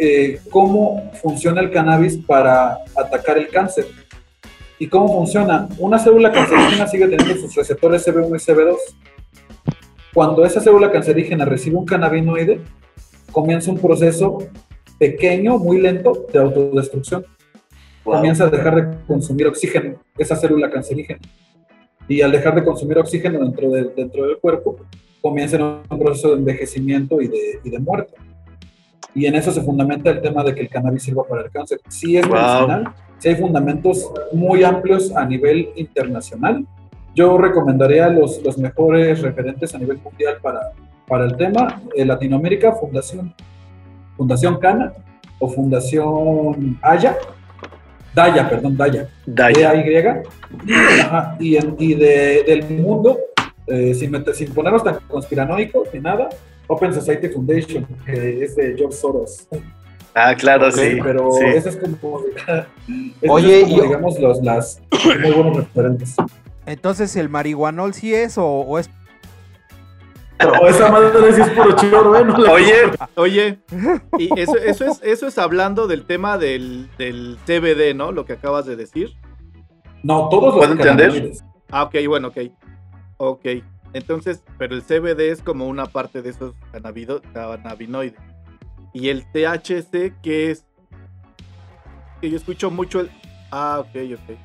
eh, cómo funciona el cannabis para atacar el cáncer. ¿Y cómo funciona? Una célula cancerígena sigue teniendo sus receptores CB1 y CB2. Cuando esa célula cancerígena recibe un cannabinoide, comienza un proceso pequeño, muy lento de autodestrucción. Comienza a dejar de consumir oxígeno, esa célula cancerígena. Y al dejar de consumir oxígeno dentro, de- dentro del cuerpo, comienza un proceso de envejecimiento y de, y de muerte. Y en eso se fundamenta el tema de que el cannabis sirva para el cáncer. Sí es Wow. medicinal, sí hay fundamentos muy amplios a nivel internacional. Yo recomendaría los, los mejores referentes a nivel mundial para, para el tema. En Latinoamérica, Fundación, Fundación Cana o Fundación Haya. Daya, perdón, Daya. Daya. D-A-Y. Ajá, Y, en- y de- del mundo, eh, sin, meter- sin ponernos tan conspiranoicos ni nada, Open Society Foundation, que es de George Soros. Ah, claro, sí. Pero sí. eso es como, eso Oye, es como, digamos, los, las muy buenos referentes. Entonces, ¿el marihuanol sí es o, o es O esa madre sí es puro choro, ¿eh? No la- Oye, Oye, y eso, eso, es, eso es hablando del tema del, del CBD, ¿no? Lo que acabas de decir. No, todos los ¿Puedo entender? Ah, ok, bueno, ok. Ok. Entonces, pero el CBD es como una parte de esos cannabinoides. Y el THC, que es. Que yo escucho mucho el. Ah, ok, ok.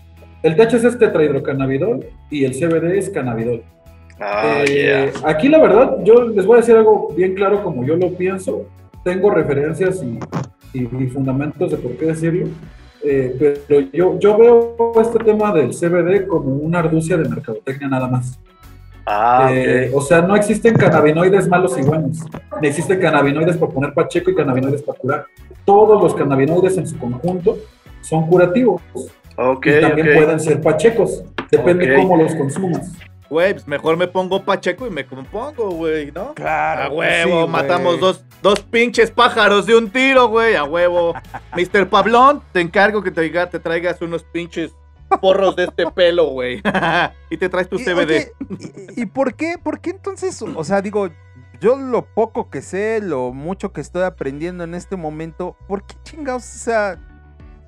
El THC es tetrahidrocannabidol y el CBD es cannabidol. Ah, Eh, yeah. Aquí la verdad, yo les voy a decir algo bien claro como yo lo pienso. Tengo referencias y, y- y fundamentos de por qué decirlo. Eh, pero yo, yo veo este tema del CBD como una arducia de mercadotecnia nada más. Ah, Eh, o sea, no existen cannabinoides malos y buenos. Existen cannabinoides para poner pacheco y cannabinoides para curar. Todos los cannabinoides en su conjunto son curativos y también pueden ser pachecos. Depende cómo los consumas. Güey, pues mejor me pongo Pacheco y me compongo, güey, ¿no? Claro. A huevo, sí, matamos dos, dos pinches pájaros de un tiro, güey, a huevo. Mr. Pablón, te encargo que te, diga- te traigas unos pinches porros de este pelo, güey. y te traes tu Y, CBD. oye, ¿y, y por qué? ¿Por qué entonces? O sea, digo, yo lo poco que sé, lo mucho que estoy aprendiendo en este momento, ¿por qué chingados? O sea,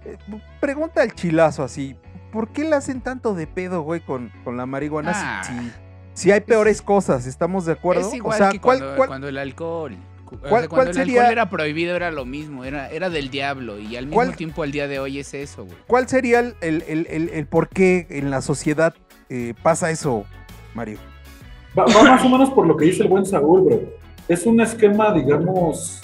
eh, pregunta el chilazo así. ¿Por qué le hacen tanto de pedo, güey, con, con la marihuana? si- Ah. Si, si hay peores cosas, ¿estamos de acuerdo? Es igual o sea, que ¿cuál- cuando, cuál- cuando el alcohol. o sea, cuando el sería- alcohol era prohibido era lo mismo, era, era del diablo. Y al mismo ¿Cuál- tiempo al día de hoy es eso, güey. ¿Cuál sería el, el, el- el- el por qué en la sociedad eh, pasa eso, Mario? Va, va más o menos por lo que dice el buen Saúl, bro. Es un esquema, digamos,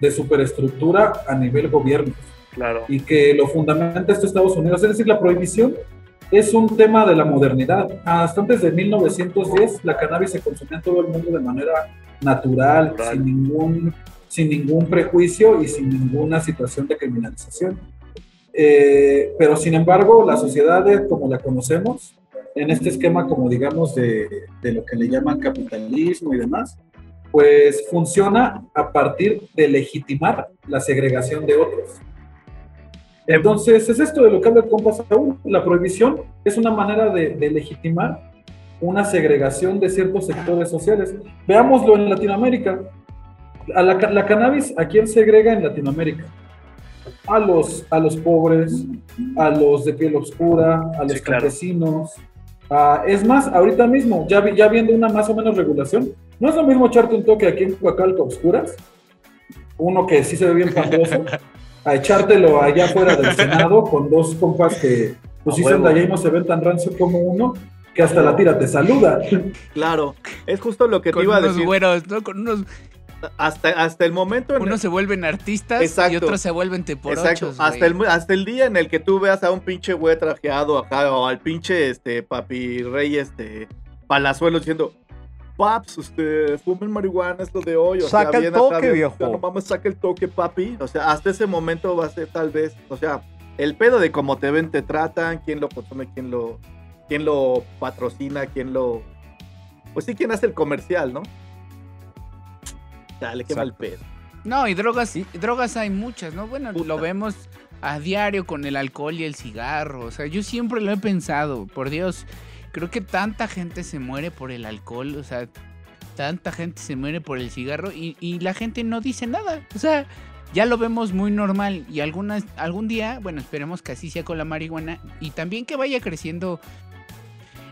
de superestructura a nivel gobierno Claro. y que lo fundamenta este Estados Unidos. Es decir, la prohibición es un tema de la modernidad. Hasta antes de 1910, la cannabis se consumía en todo el mundo de manera natural, Natural. sin ningún, sin ningún prejuicio y sin ninguna situación de criminalización. Eh, pero sin embargo, la sociedad de- como la conocemos, en este esquema como digamos de, de lo que le llaman capitalismo y demás, pues funciona a partir de legitimar la segregación de otros. Entonces, es esto de lo que habla el compa Saúl. La prohibición es una manera de, de legitimar una segregación de ciertos sectores sociales. Veámoslo en Latinoamérica. A la, la cannabis, ¿a quién segrega en Latinoamérica? A los, a los pobres, a los de piel oscura, a los Sí, claro. campesinos. a- es más, ahorita mismo, ya, vi- ya viendo una más o menos regulación, no es lo mismo echarte un toque aquí en Coacalco Oscuras, uno que sí se ve bien pantoso, a echártelo allá afuera del Senado con dos compas que pues sí son de allá y no se ven tan rancio como uno, que hasta la tira te saluda. Claro, es justo lo que te iba a unos decir. güeros, ¿no? Con unos, Hasta, hasta el momento en unos se vuelven artistas y otros se vuelven teporochos, Exacto, hasta el, hasta el día en el que tú veas a un pinche güey trajeado acá o al pinche este papi rey este palazuelo diciendo Paps, usted fumen marihuana, es lo de hoy. O Saca sea, el toque, viejo. No mames, saca el toque, papi. O sea, hasta ese momento va a ser tal vez, o sea, el pedo de cómo te ven, te tratan, quién lo consume, quién lo, quién lo patrocina, quién lo. Pues sí, quién hace el comercial, ¿no? Dale, qué mal pedo. No, y drogas, y drogas hay muchas, ¿no? Bueno, lo vemos a diario con el alcohol y el cigarro. O sea, yo siempre lo he pensado, por Dios, creo que tanta gente se muere por el alcohol, o sea, tanta gente se muere por el cigarro y, y la gente no dice nada. O sea, ya lo vemos muy normal y algunas, algún día, bueno, esperemos que así sea con la marihuana y también que vaya creciendo.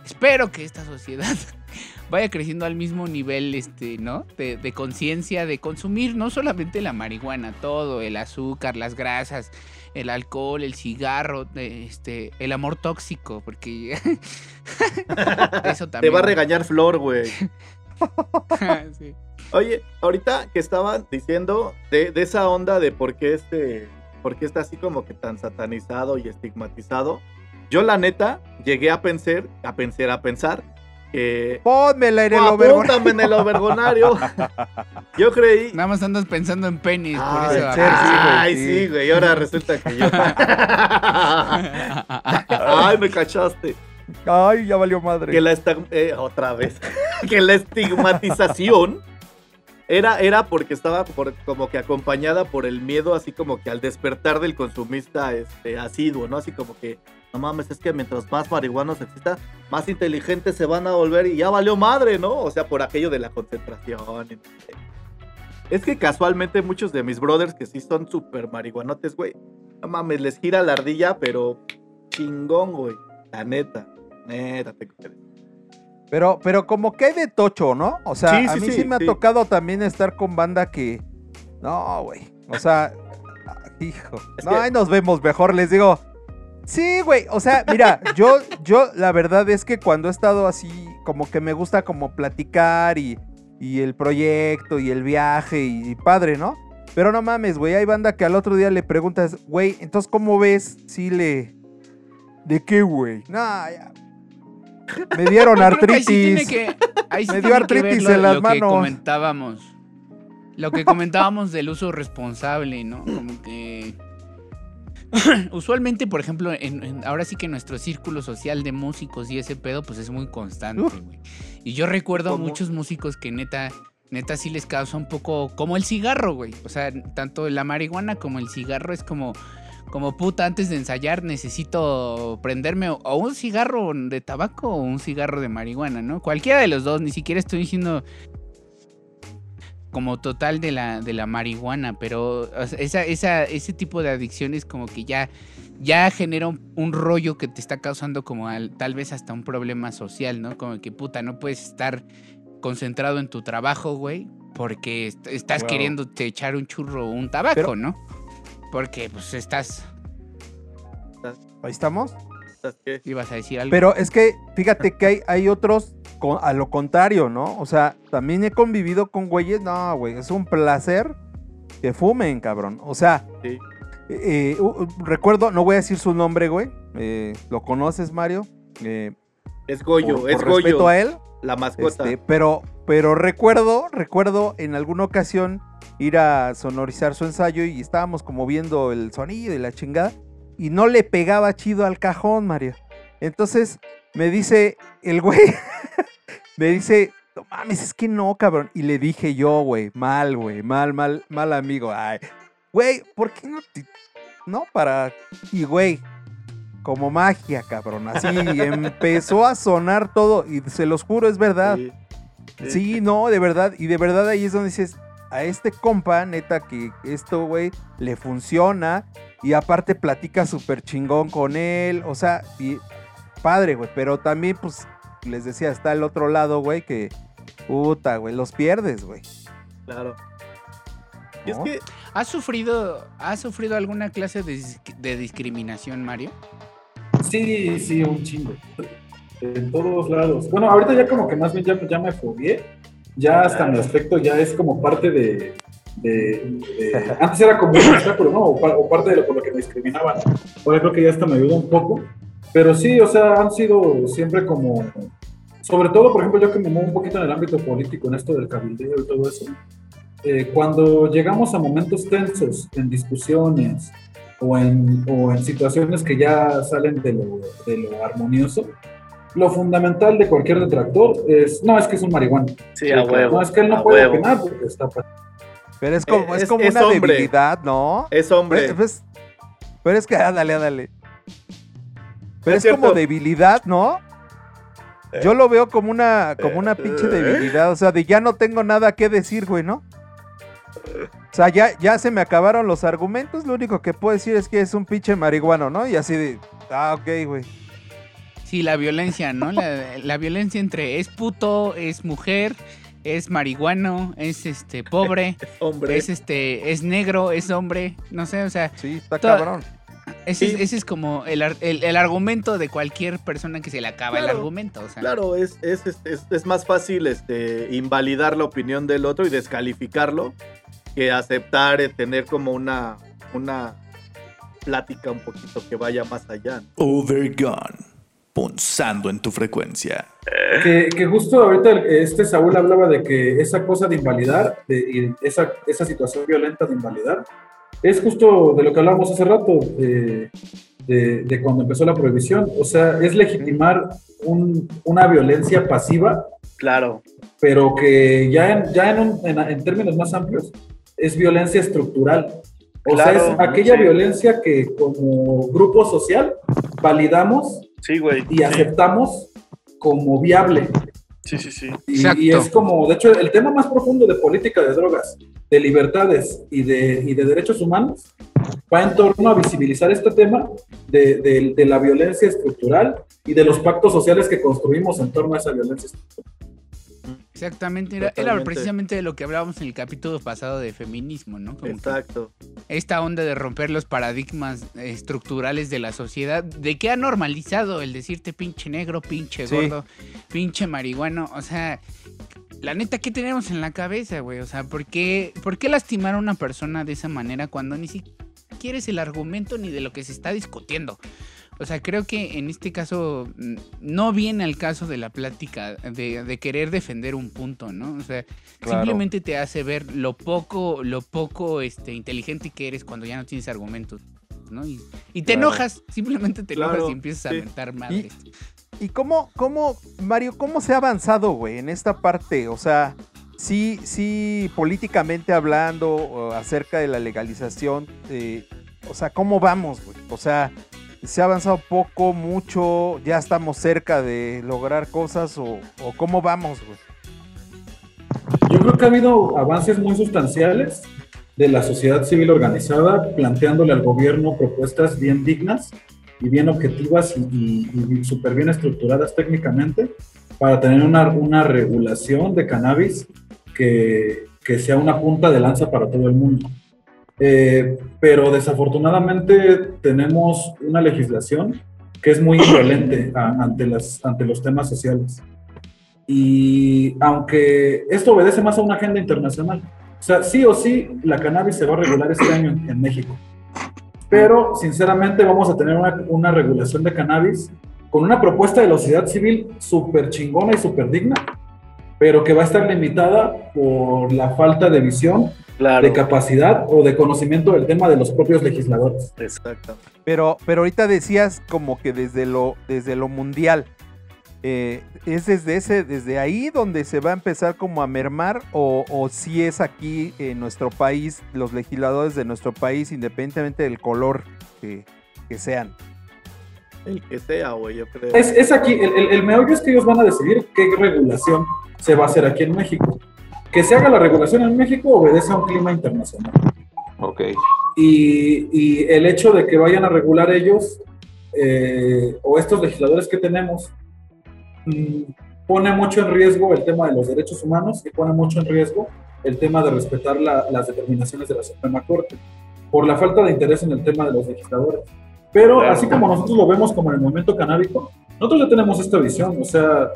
Espero que esta sociedad vaya creciendo al mismo nivel, este, ¿no? De, de conciencia, de consumir no solamente la marihuana, todo, el azúcar, las grasas, el alcohol, el cigarro, de- este, el amor tóxico, porque eso Te también. va a regañar Flor, güey. Sí. Oye, ahorita que estaban diciendo de, de esa onda de por qué este, por qué está así como que tan satanizado y estigmatizado, yo la neta llegué a pensar, a pensar, a pensar que Pónmela en el apúntame en el overgonario. Yo creí. Nada más andas pensando en penis, por Ay, eso. ser, sí, güey, Ay, sí. sí, güey. Y ahora resulta que yo. Ay, me cachaste. Ay, ya valió madre. Que la esta- eh, otra vez. que la estigmatización era, era porque estaba por- como que acompañada por el miedo, así como que al despertar del consumista este, asiduo, ¿no? Así como que, no mames, es que mientras más marihuanos exista, más inteligentes se van a volver y ya valió madre, ¿no? O sea, por aquello de la concentración. Es que casualmente muchos de mis brothers que sí son súper marihuanotes, güey, no mames, les gira la ardilla, pero chingón, güey. La neta, neta, te Pero, pero como que hay de tocho, ¿no? O sea, Sí, a mí sí, sí, me ha tocado también estar con banda que. No, güey. O sea, hijo. Es no, que- ahí nos vemos mejor, les digo. Sí, güey. O sea, mira, yo, yo, la verdad es que cuando he estado así, como que me gusta como platicar y, y el proyecto y el viaje y, padre, ¿no? Pero no mames, güey. Hay banda que al otro día le preguntas, güey, entonces, ¿cómo ves si le. ¿De qué, güey? No, ya. Me dieron Yo creo que ahí sí tiene artritis. que- ahí sí Me dio que artritis lo- en las lo que manos. comentábamos. Lo que comentábamos del uso responsable, ¿no? Como que. Usualmente, por ejemplo, en, en- ahora sí que nuestro círculo social de músicos y ese pedo, pues es muy constante, güey. Y yo recuerdo a muchos músicos que neta, neta sí les causa un poco como el cigarro, güey. O sea, tanto la marihuana como el cigarro es como, como puta, antes de ensayar necesito prenderme o, o un cigarro de tabaco o un cigarro de marihuana, ¿no? Cualquiera de los dos, ni siquiera estoy diciendo como total de la, de la marihuana, pero o sea, esa, esa, ese tipo de adicciones como que ya, ya genera un, un rollo que te está causando como al- tal vez hasta un problema social, ¿no? Como que puta, no puedes estar concentrado en tu trabajo, güey, porque est- estás Wow. queriendo te echar un churro o un tabaco, Pero- ¿no? Porque pues estás, Ahí estamos. Ibas a decir algo. Pero es que fíjate que hay, hay otros a lo contrario, ¿no? O sea, también he convivido con güeyes. No, güey, es un placer que fumen, cabrón. O sea, Sí. eh, uh, recuerdo, no voy a decir su nombre, güey. eh, ¿Lo conoces, Mario? Eh, Es Goyo, por- es por respeto Goyo. a él. La mascota. Este, pero, pero recuerdo, recuerdo en alguna ocasión ir a sonorizar su ensayo y estábamos como viendo el sonido y la chingada y no le pegaba chido al cajón, Mario. Entonces me dice el güey, me dice, no mames, es que no, cabrón. Y le dije yo, güey, mal, güey, mal, mal, mal amigo. Ay, güey, ¿por qué no te- No, para... Y güey, como magia, cabrón. Así empezó a sonar todo y se los juro, es verdad. Sí. Sí, no, de verdad. Y de verdad ahí es donde dices, a este compa, neta, que esto, güey, le funciona. Y aparte platica súper chingón con él. O sea, y padre, güey. Pero también, pues, les decía, está el otro lado, güey, que, puta, güey, los pierdes, güey. Claro. Y es que ¿Has sufrido, ¿Has sufrido alguna clase de, dis- de discriminación, Mario? Sí, sí, un chingo. En todos lados. Bueno, ahorita ya como que más bien ya, ya me fobié. Ya hasta mi aspecto ya es como parte de... de- de- antes era como un obstáculo, ¿no? O, o parte de lo por lo que me discriminaban. Ahora creo que ya hasta me ayuda un poco. Pero sí, o sea, han sido siempre como... Sobre todo, por ejemplo, yo que me muevo un poquito en el ámbito político, en esto del cabildeo y todo eso. eh, cuando llegamos a momentos tensos en discusiones o en, o en situaciones que ya salen de lo, de lo armonioso, lo fundamental de cualquier detractor es, no, es que es un marihuana. Sí, a huevo. No, es que él no a puede huevo. opinar porque está... Pero es como, es es- como es una hombre. debilidad, ¿no? es hombre. Pues, pues, pero es que, ándale, ándale. Pero Es es, como debilidad, ¿no? Yo lo veo como una, como una pinche Eh. debilidad. O sea, de ya no tengo nada que decir, güey, ¿no? O sea, ya, ya se me acabaron los argumentos. Lo único que puedo decir es que es un pinche marihuano, ¿no? Y así de. Ah, ok, güey. Sí, la violencia, ¿no? La, la violencia entre es puto, es mujer, es marihuano, es este pobre, hombre. es este, es negro, es hombre, no sé, o sea, Sí, está Toda- cabrón. Ese, Sí. es, ese es como el, el- el argumento de cualquier persona que se le acaba el Claro, argumento. O sea, Claro, es, es, es, es- es más fácil este, invalidar la opinión del otro y descalificarlo que aceptar eh, tener como una, una plática un poquito que vaya más allá. Overgone. Punzando en tu frecuencia. Que, que justo ahorita el- este Saúl hablaba de que esa cosa de invalidar, de, y esa, esa situación violenta de invalidar, es justo de lo que hablábamos hace rato, de, de- de cuando empezó la prohibición. O sea, es legitimar un- una violencia pasiva, Claro. pero que ya en, ya en, un- en- en términos más amplios es violencia estructural. O Claro, sea, es aquella sí. violencia que como grupo social validamos Sí, güey. y Sí. aceptamos como viable. Sí, sí, sí. Y, Exacto. y es como, de hecho, el tema más profundo de política de drogas, de libertades y de, y de derechos humanos va en torno a visibilizar este tema de, de- de la violencia estructural y de los pactos sociales que construimos en torno a esa violencia estructural. Exactamente. Era, era precisamente de lo que hablábamos en el capítulo pasado de feminismo, ¿no? Como Exacto. esta onda de romper los paradigmas estructurales de la sociedad, de que ha normalizado el decirte pinche negro, pinche Sí. gordo, pinche marihuano, o sea, la neta, ¿qué tenemos en la cabeza, güey? O sea, ¿por qué, ¿por qué lastimar a una persona de esa manera cuando ni siquiera es el argumento ni de lo que se está discutiendo? O sea, creo que en este caso no viene al caso de la plática de, de querer defender un punto, ¿no? O sea, Claro. simplemente te hace ver lo poco, lo poco este, inteligente que eres cuando ya no tienes argumentos, ¿no? Y, y te Claro. enojas, simplemente te enojas y empiezas a mentar madres. ¿Y cómo, cómo, Mario, cómo se ha avanzado, güey, en esta parte? O sea, sí, sí, políticamente hablando acerca de la legalización, eh, o sea, ¿cómo vamos, güey? O sea, ¿se ha avanzado poco, mucho, ya estamos cerca de lograr cosas o, cómo vamos, güey? Yo creo que ha habido avances muy sustanciales de la sociedad civil organizada planteándole al gobierno propuestas bien dignas y bien objetivas y, y, y súper bien estructuradas técnicamente para tener una, una regulación de cannabis que, que sea una punta de lanza para todo el mundo. Eh, pero desafortunadamente tenemos una legislación que es muy indolente a- ante, las, ante los temas sociales. Y aunque esto obedece más a una agenda internacional, o sea, sí o sí, la cannabis se va a regular este año en, en México. Pero, sinceramente, vamos a tener una, una regulación de cannabis con una propuesta de la sociedad civil súper chingona y súper digna, pero que va a estar limitada por la falta de visión, Claro. de capacidad o de conocimiento del tema de los propios legisladores. Exacto. Pero, pero ahorita decías como que desde lo, desde lo mundial. eh, ¿Es desde ese, desde ahí donde se va a empezar como a mermar? O, o si es aquí en nuestro país, los legisladores de nuestro país, independientemente del color que, que sean? El que sea, güey, yo creo. Es, es aquí, el, el, el meollo es que ellos van a decidir qué regulación se va a hacer aquí en México. Que se haga la regulación en México obedece a un clima internacional. Ok. Y, y el hecho de que vayan a regular ellos eh, o estos legisladores que tenemos mm, pone mucho en riesgo el tema de los derechos humanos y pone mucho en riesgo el tema de respetar la- las determinaciones de la Suprema Corte por la falta de interés en el tema de los legisladores. Pero Claro. así como nosotros lo vemos como en el movimiento canábico, nosotros ya tenemos esta visión, o sea,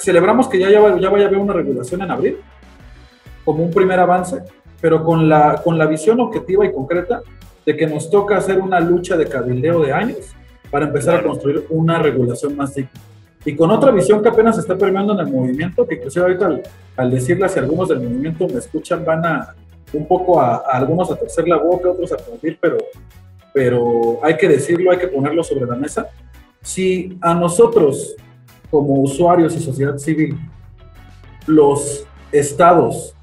celebramos que ya, ya, va- ya vaya a haber una regulación en abril, como un primer avance, pero con la, con la visión objetiva y concreta de que nos toca hacer una lucha de cabildeo de años para empezar a construir una regulación más digna. Y con otra visión que apenas está permeando en el movimiento, que inclusive ahorita al, al decirle si algunos del movimiento me escuchan, van a un poco a, a algunos a torcer la boca, otros a aplaudir, pero, pero hay que decirlo, hay que ponerlo sobre la mesa. Si a nosotros, como usuarios y sociedad civil, los estados,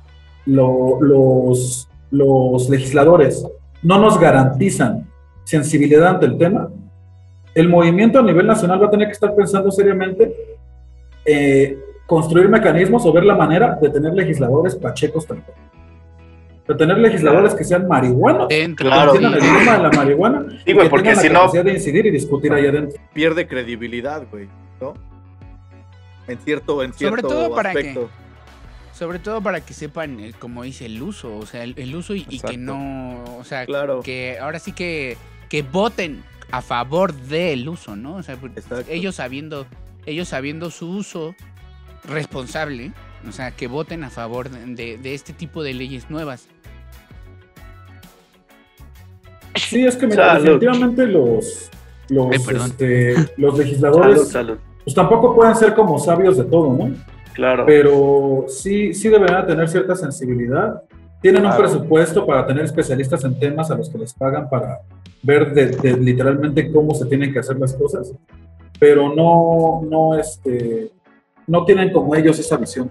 lo- los, los legisladores no nos garantizan sensibilidad ante el tema, el movimiento a nivel nacional va a tener que estar pensando seriamente eh, construir mecanismos o ver la manera de tener legisladores pachecos también. De tener legisladores que sean marihuanos, Dentro. Claro. que entiendan el tema de la marihuana Sí, y güey, que porque tengan si la no- capacidad de incidir y discutir ahí adentro. Pierde credibilidad, güey, ¿no? En cierto, en Sobre cierto todo para que- aspecto. Sobre todo para que sepan, eh, como dice, el uso, o sea, el, el uso y, y que no, o sea, Claro. que ahora sí que que voten a favor del uso, ¿no? O sea, pues, Exacto. ellos sabiendo, ellos sabiendo su uso responsable, o sea, que voten a favor de, de- de este tipo de leyes nuevas. Sí, es que mira, definitivamente los, los, Ay, este, los Salud, legisladores salud. Pues tampoco pueden ser como sabios de todo, ¿no? Claro. Pero sí, sí deberían tener cierta sensibilidad. Tienen un Claro. presupuesto para tener especialistas en temas a los que les pagan para ver de, de literalmente cómo se tienen que hacer las cosas, pero no, no, este, no tienen como ellos esa visión.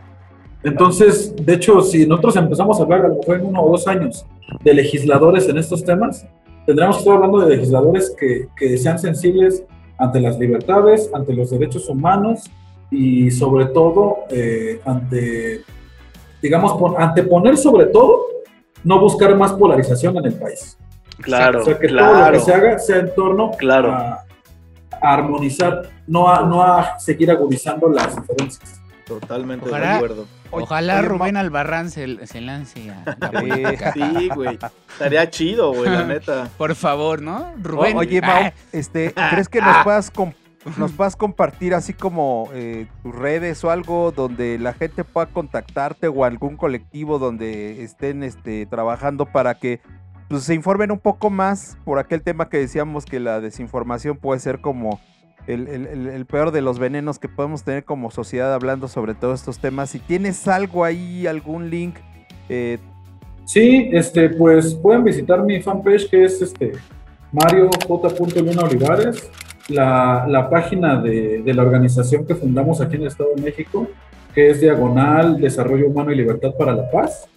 Entonces, de hecho, si nosotros empezamos a hablar a lo mejor en uno o dos años de legisladores en estos temas, tendríamos que estar hablando de legisladores que, que sean sensibles ante las libertades, ante los derechos humanos y sobre todo eh, ante, digamos, pon- anteponer sobre todo, no buscar más polarización en el país. Claro, o sea, que todo lo que se haga sea en torno Claro. a, a armonizar, no a, no a seguir agudizando las diferencias. Totalmente Ojalá- de acuerdo. Ojalá oye, Rubén Albarrán se, se lance a la Sí. política. Sí, güey. Estaría chido, güey, la neta. Por favor, ¿no? Rubén. Oye, ah, Mau, este, ¿crees que nos puedas, com- nos puedas compartir así como eh, tus redes o algo donde la gente pueda contactarte o algún colectivo donde estén este, trabajando para que pues, se informen un poco más por aquel tema que decíamos que la desinformación puede ser como el, el- el- peor de los venenos que podemos tener como sociedad hablando sobre todos estos temas? Si tienes algo ahí, algún link, eh, Sí, este, pues pueden visitar mi fanpage que es este Mario J. Luna Olivares, la, la página de, de la organización que fundamos aquí en el Estado de México, que es Diagonal Desarrollo Humano y Libertad para la Paz,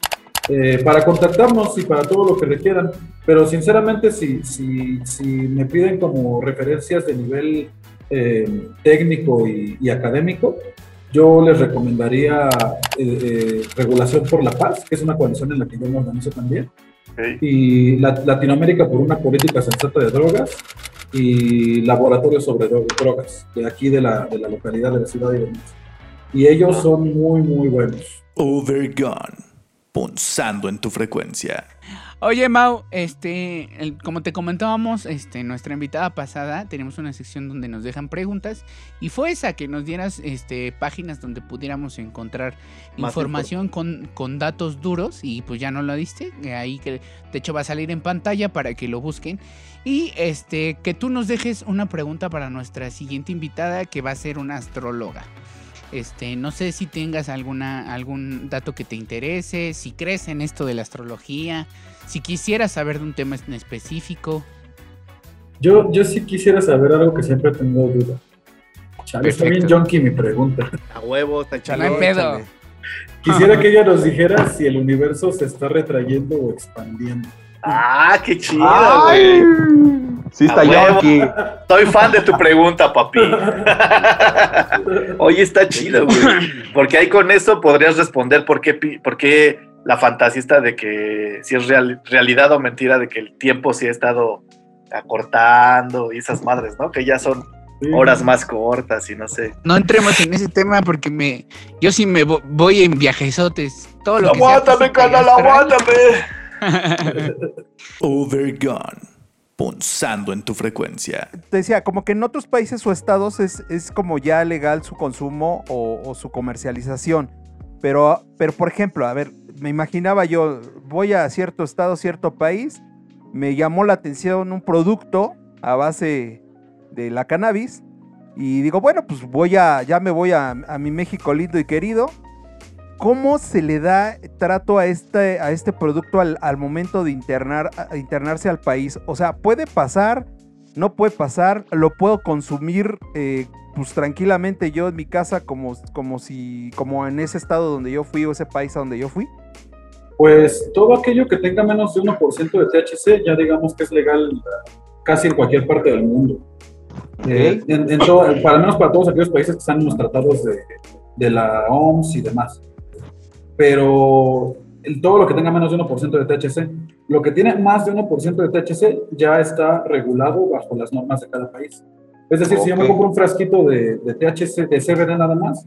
eh, para contactarnos y para todo lo que requieran. Pero sinceramente, si, si, si me piden como referencias de nivel eh, técnico y, y académico, yo les recomendaría eh, eh, Regulación por la Paz, que es una coalición en la que yo me organizo también, Ok. y La- Latinoamérica por una política sensata de drogas, y Laboratorio sobre Dro- Drogas, de aquí de la, de la localidad de la ciudad de Venecia. Y ellos son muy, muy buenos. Overgone. Punzando en tu frecuencia. Oye, Mau, este, el- como te comentábamos, este, nuestra invitada pasada, tenemos una sección donde nos dejan preguntas y fue esa que nos dieras, este, páginas donde pudiéramos encontrar Más información con, con datos duros y pues ya no lo diste, eh, ahí que de hecho va a salir en pantalla para que lo busquen y este, que tú nos dejes una pregunta para nuestra siguiente invitada que va a ser una astróloga. Este, no sé si tengas alguna, algún dato que te interese, si crees en esto de la astrología, si quisieras saber de un tema en específico. Yo, yo sí quisiera saber algo que siempre he tenido duda. Chale, está bien junkie mi pregunta. A huevo, está hay pedo. Quisiera que ella nos dijera si el universo se está retrayendo o expandiendo. Ah, qué chido, ¡Ay! güey. Sí, está yonki. Soy fan de tu pregunta, papi. Oye, está chido, güey. Porque ahí con eso podrías responder por qué, por qué la fantasista de que si es real- realidad o mentira de que el tiempo sí ha estado acortando y esas madres, ¿no? Que ya son horas más cortas y no sé. No entremos en ese tema porque me, yo sí me vo- voy en viajesotes. Todo lo Aguántame, canal, aguántame. Overgone. Punzando en tu frecuencia. te decía, como que en otros países o estados es, es como ya legal su consumo o, o su comercialización. Pero, pero, por ejemplo, a ver, me imaginaba yo, voy a cierto estado, cierto país, me llamó la atención un producto a base de la cannabis y digo, bueno, pues voy a, ya me voy a, a mi México lindo y querido. ¿Cómo se le da trato a este, a este producto al, momento de internar, internarse al país? O sea, ¿puede pasar? ¿No puede pasar? ¿Lo puedo consumir eh, pues tranquilamente yo en mi casa como, como si, como en ese estado donde yo fui o ese país a donde yo fui? Pues todo aquello que tenga menos de 1% de THC ya digamos que es legal casi en cualquier parte del mundo. Eh, en- en todo- para menos para todos aquellos países que están en los tratados de, de la OMS y demás. Pero el- todo lo que tenga menos de 1% de THC, lo que tiene más de 1% de THC ya está regulado bajo las normas de cada país. Es decir, si yo me compro un frasquito de, de THC, de CBD nada más,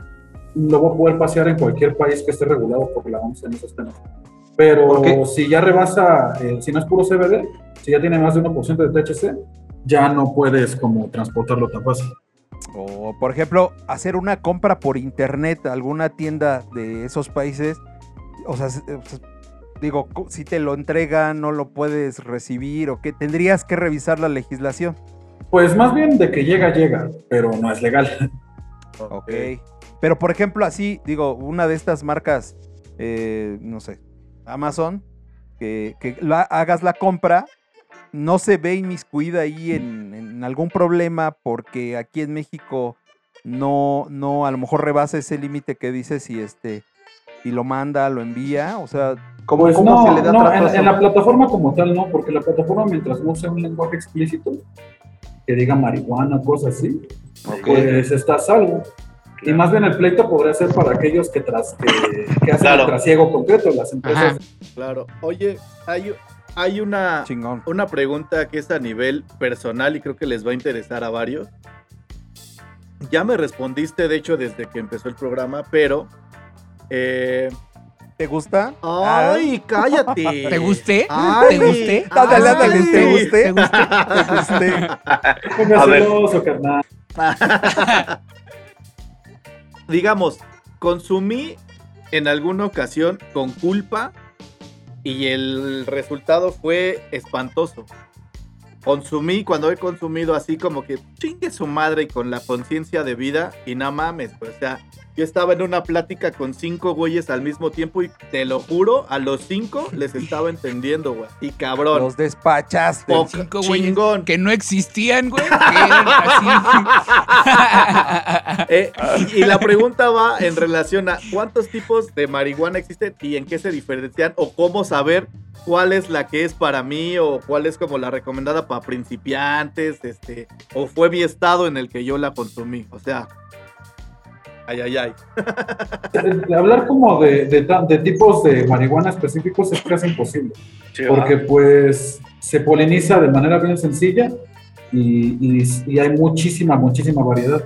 lo voy a poder pasear en cualquier país que esté regulado por la OMS en esos temas. Pero si ya rebasa, eh, si no es puro CBD, si ya tiene más de 1% de THC, ya no puedes como transportarlo tan fácil. O, por ejemplo, hacer una compra por internet a alguna tienda de esos países. O sea, digo, si te lo entregan, no lo puedes recibir o qué. Tendrías que revisar la legislación. Pues más bien de que llega, llega, pero no es legal. Ok. Pero por ejemplo, así, digo, una de estas marcas, eh, no sé, Amazon, que, que la- hagas la compra, no se ve inmiscuida ahí en, en algún problema porque aquí en México no, no, a lo mejor rebasa ese límite que dices y este, y lo manda, lo envía, o sea, ¿cómo, Pues cómo no, se le da no, trato a en, eso? en la plataforma como tal no, porque la plataforma mientras no sea un lenguaje explícito, que diga marihuana, cosas así, pues está a salvo. Y más bien el pleito podría ser para aquellos que, tras, que, que hacen Claro. el trasiego concreto, las empresas. Ajá. Claro. Oye, hay, hay una, Chingón. una pregunta que es a nivel personal y creo que les va a interesar a varios. Ya me respondiste, de hecho, desde que empezó el programa, pero... eh, ¿Te gusta? ¡Ay, cállate! ¿Te gusté? Ay, ¿Te gusté? Ándale, ándale. ¿te gusté? ¿Te gusté? ¿Te gusté? Celoso, carnal. Digamos, consumí en alguna ocasión con culpa y el resultado fue espantoso. Consumí cuando he consumido así como que chingue su madre y con la conciencia de vida y no mames, pues, o sea, yo estaba en una plática con cinco güeyes al mismo tiempo y te lo juro, a los cinco les estaba entendiendo, güey. Y cabrón. Los despachaste. Poca- Cinco güeyes que no existían, güey. que eran así. Eh, y, y la pregunta va en relación a cuántos tipos de marihuana existen y en qué se diferencian o cómo saber cuál es la que es para mí o cuál es como la recomendada para principiantes, este, o fue mi estado en el que yo la consumí. O sea, ay, ay, ay. De hablar como de, de ta- de tipos de marihuana específicos es casi imposible. Sí, porque pues se poliniza de manera bien sencilla y, y- y hay muchísima, muchísima variedad.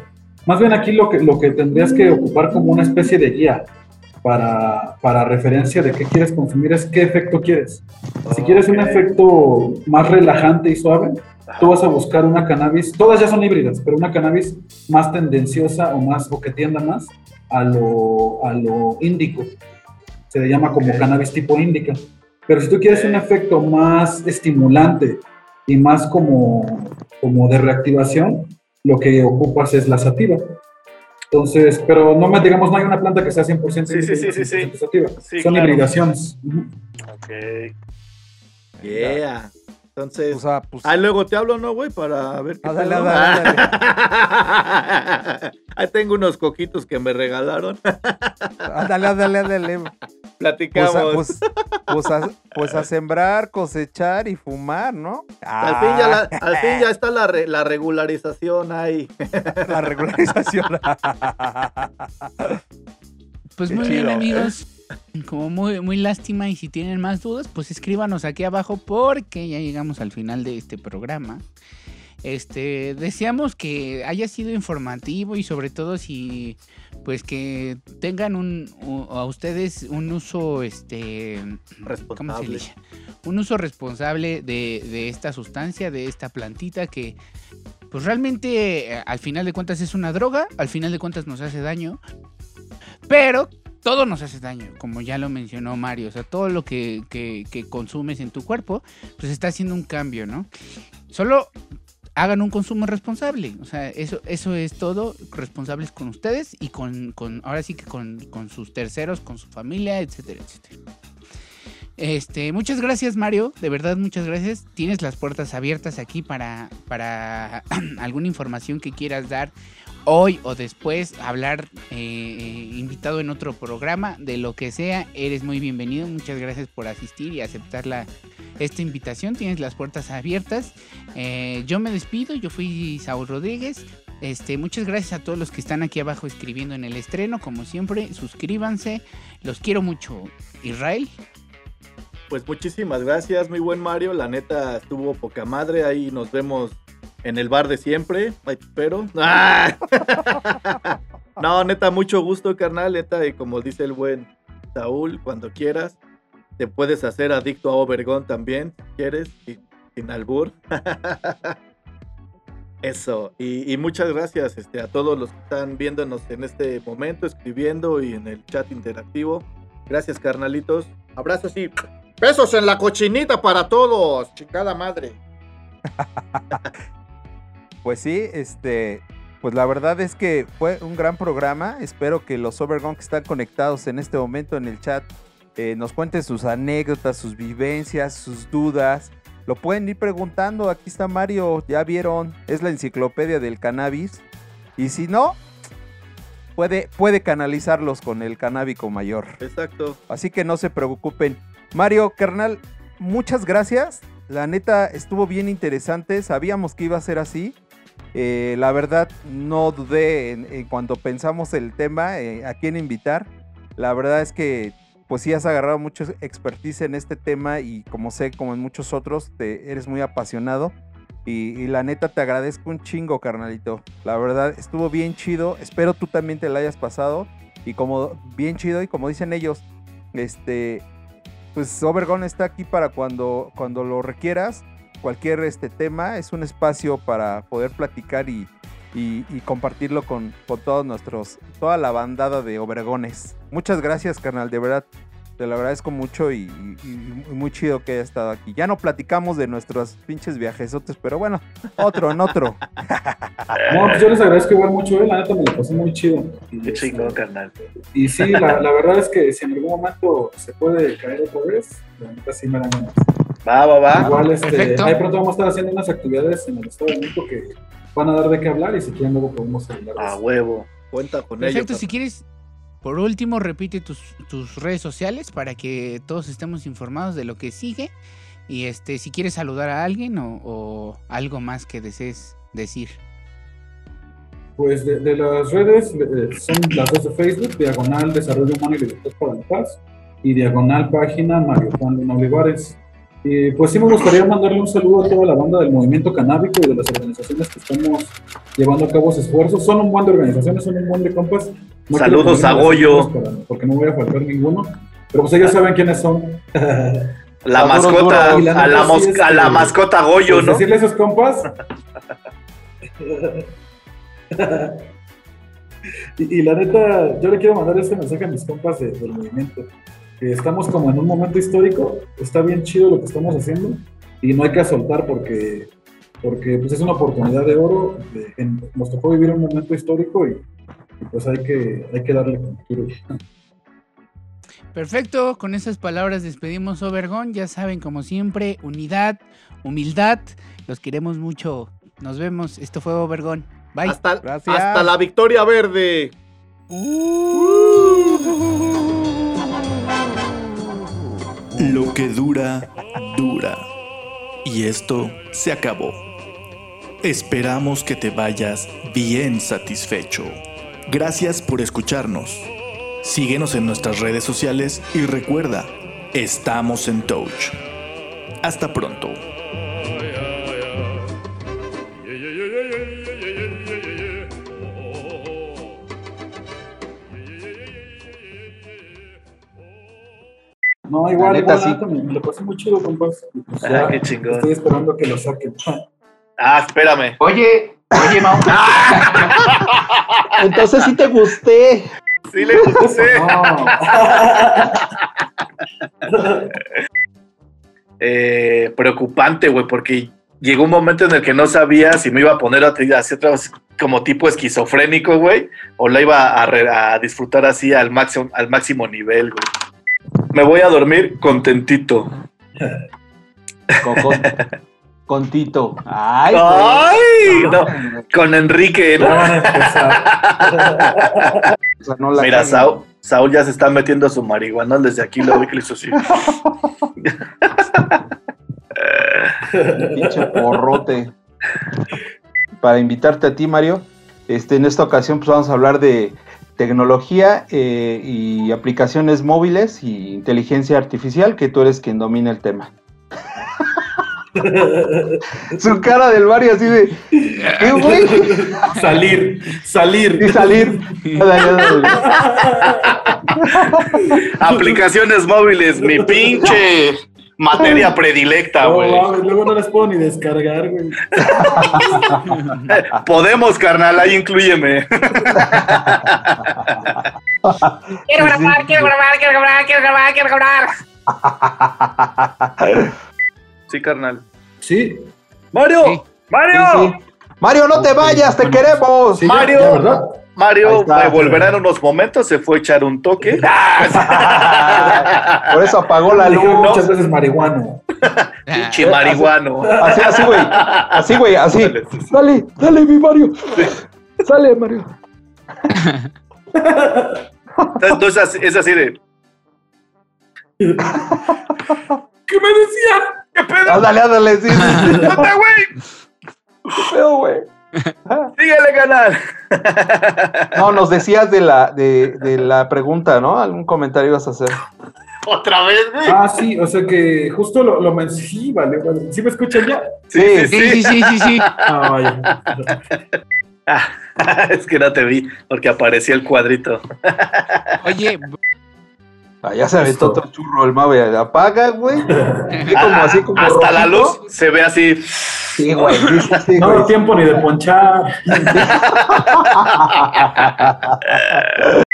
Más bien aquí lo que, lo que tendrías que ocupar como una especie de guía para, para referencia de qué quieres consumir es qué efecto quieres. Si quieres un Ok. efecto más relajante y suave, tú vas a buscar una cannabis, todas ya son híbridas, pero una cannabis más tendenciosa o más o que tienda más a lo, a lo índico. Se le llama como Ok. cannabis tipo índica. Pero si tú quieres un efecto más estimulante y más como, como de reactivación, lo que ocupas es la sativa. Entonces, pero no me digamos, no hay una planta que sea 100% Sí, sí, sí, sí, sí. 100% sativa. Sí, Son claro. hibridaciones. Ok. Yeah. Entonces, O sea, pues, ah, luego te hablo, ¿no, güey? Para ver qué Ah, dale, pedo. dale, Ahí tengo unos coquitos que me regalaron. ándale, ándale, ándale. Pues a, Platicamos. pues, pues a- pues a sembrar, cosechar y fumar, ¿no? al, fin ya la- Ah, al fin ya está la, re- la regularización ahí. la regularización. Pues muy bien, chido, ¿eh? amigos. Como muy, muy lástima. Y si tienen más dudas, pues escríbanos aquí abajo porque ya llegamos al final de este programa. Este, deseamos que haya sido informativo y sobre todo si pues que tengan un a ustedes un uso este ¿cómo se Responsable. dice? Un uso responsable de, de esta sustancia, de esta plantita que pues realmente eh, al final de cuentas es una droga, al final de cuentas nos hace daño, pero todo nos hace daño, como ya lo mencionó Mario. O sea, todo lo que, que- que consumes en tu cuerpo, pues está haciendo un cambio, ¿no? Solo hagan un consumo responsable. O sea, eso, eso es todo. Responsables con ustedes y con, con ahora sí que con, con sus terceros, con su familia, etcétera, etcétera. Este, muchas gracias Mario, de verdad muchas gracias. Tienes las puertas abiertas aquí para, para alguna información que quieras dar hoy o después, hablar eh, invitado en otro programa, de lo que sea, eres muy bienvenido. Muchas gracias por asistir y aceptar la, esta invitación. Tienes las puertas abiertas. Eh, yo me despido, yo fui Saúl Rodríguez. Este, muchas gracias a todos los que están aquí abajo escribiendo en el estreno. Como siempre, suscríbanse. Los quiero mucho. Israel. Pues muchísimas gracias, mi buen Mario. La neta estuvo poca madre. Ahí nos vemos en el bar de siempre. Pero. ¡Ah! No, neta, mucho gusto, carnal. Neta, y como dice el buen Saúl, cuando quieras. te puedes hacer adicto a Obergón también, si quieres, y- sin albur. Eso, y, muchas gracias este, a todos los que están viéndonos en este momento, escribiendo y en el chat interactivo. Gracias, carnalitos. Abrazos y besos en la cochinita para todos, chingada madre. Pues sí, este, pues la verdad es que fue un gran programa. Espero que los Overgone que están conectados en este momento en el chat eh, nos cuenten sus anécdotas, sus vivencias, sus dudas. Lo pueden ir preguntando. Aquí está Mario, ya vieron, es la enciclopedia del cannabis. Y si no, puede, puede canalizarlos con el canábico mayor. Exacto. Así que no se preocupen. Mario, carnal, muchas gracias. La neta estuvo bien interesante. Sabíamos que iba a ser así. Eh, la verdad, no dudé en, cuando pensamos el tema, eh, a quién invitar. La verdad es que, pues sí, has agarrado mucho expertise en este tema y como sé, como en muchos otros, te, eres muy apasionado. Y, y la neta te agradezco un chingo, carnalito. La verdad, estuvo bien chido. Espero tú también te la hayas pasado. Y como bien chido, y como dicen ellos, este, pues Overgone está aquí para cuando, cuando lo requieras. Cualquier este tema es un espacio para poder platicar y, y- y compartirlo con, con todos nuestros, toda la bandada de Obregones. Muchas gracias, carnal, de verdad. Te lo agradezco mucho y, y- y muy chido que haya estado aquí. Ya no platicamos de nuestros pinches viajesotes, pero bueno, otro, en otro. No, pues yo les agradezco igual mucho, eh, la neta me lo pasé muy chido. Y, Qué este, chingón, carnal. Y sí, la, la verdad es que si en algún momento se puede caer otra vez, la neta sí me dan ganas. Va, va, va. Igual, este, Perfecto. ahí pronto vamos a estar haciendo unas actividades en el Estado de México que van a dar de qué hablar y si quieren luego podemos hablar A huevo. Cuenta con Perfecto, ello. si quieres, por último, repite tus, tus redes sociales para que todos estemos informados de lo que sigue. Y este, si quieres saludar a alguien o, o algo más que desees decir. Pues de, de las redes eh, son las dos de Facebook, Diagonal Desarrollo Humano y Libertad para la Paz, y Diagonal Página Mario Juan Luna Olivares. Y pues sí me gustaría mandarle un saludo a toda la banda del movimiento canábico y de las organizaciones que estamos llevando a cabo esfuerzos. Son un buen de organizaciones, son un buen de compas. No Saludos a Goyo. para- porque no voy a faltar ninguno. Pero pues ellos saben quiénes son. La mascota, duro. Y la a, la mos- es a la mascota Goyo, Pues ¿no? decirle a esos compas. y, y la neta, yo le quiero mandar este mensaje a mis compas de- del movimiento. Estamos como en un momento histórico, está bien chido lo que estamos haciendo y no hay que soltar porque, porque pues es una oportunidad de oro. de- en- nos tocó vivir un momento histórico y, y pues hay que, hay que darle. Perfecto, con esas palabras despedimos Obergón. Ya saben, como siempre, unidad, humildad. Los queremos mucho. Nos vemos. Esto fue Obergón. Bye. Hasta, Gracias. hasta la victoria verde. Lo que dura, dura. Y esto se acabó. Esperamos que te vayas bien satisfecho. Gracias por escucharnos. Síguenos en nuestras redes sociales y recuerda, estamos en Touch. Hasta pronto. No, igual, La neta, igual, sí. neta, me, me lo pasé muy chido, compas. Pues Ah, qué chingón. Estoy esperando que lo saquen. Ah, espérame. Oye, oye, Mau. Entonces sí te gusté. Sí le. No. eh, preocupante, güey, porque llegó un momento en el que no sabía si me iba a poner a hacer otra vez como tipo esquizofrénico, güey, o la iba a, re- a disfrutar así al máximo, al máximo nivel, güey. Me voy a dormir contentito. Con, con- con Tito. Ay, ¡Ay! No, con Enrique, ¿no? a. O sea, no la Mira. Saúl, Saúl ya se está metiendo su marihuana desde aquí, lo vi que le hizo así. Pinche porrote. Para invitarte a ti, Mario, este, en esta ocasión pues, vamos a hablar de tecnología eh, y aplicaciones móviles y inteligencia artificial, que tú eres quien domina el tema. Su cara del Mario así de. ¿Qué, güey? Salir, salir. Y salir. Aplicaciones móviles, mi pinche materia predilecta, No, güey. luego no las puedo ni descargar, güey. Podemos, carnal, ahí incluyeme. Quiero grabar, quiero grabar, quiero grabar, quiero grabar, quiero grabar. Sí, carnal. Sí, Mario, Sí. Mario, Sí, sí. Mario, no te vayas, te queremos. sí, ya- Mario. ya, ¿verdad? Mario está. volverá en unos momentos, se fue a echar un toque. Por eso apagó la luz. muchas veces marihuano. Pinche marihuano. Así, así, güey. Así, güey, así. Dale. Dale, dale, mi Mario. Sale, Mario. Entonces es así de. ¿Qué me decía? ¿Qué pedo? Ándale, ándale, sí. sí, sí. ¡Nota, güey! ¿Qué pedo, güey? Síguele, canal. No, nos decías de la, de, de la pregunta, ¿no? ¿Algún comentario ibas a hacer? Otra vez, güey. Ah, sí, o sea que justo lo, lo men- Sí, vale, vale. ¿Sí me escuchan ya? Sí, sí, Sí, sí, sí, sí, sí. Ah, vaya. es que no te vi porque aparecía el cuadrito. Oye, Ah, ya se aventó Esto. otro churro el Mave. Apaga, güey. Ve como así, como Hasta la luz se ve así. Sí, güey. Sí, sí, sí, No da tiempo ni de ponchar.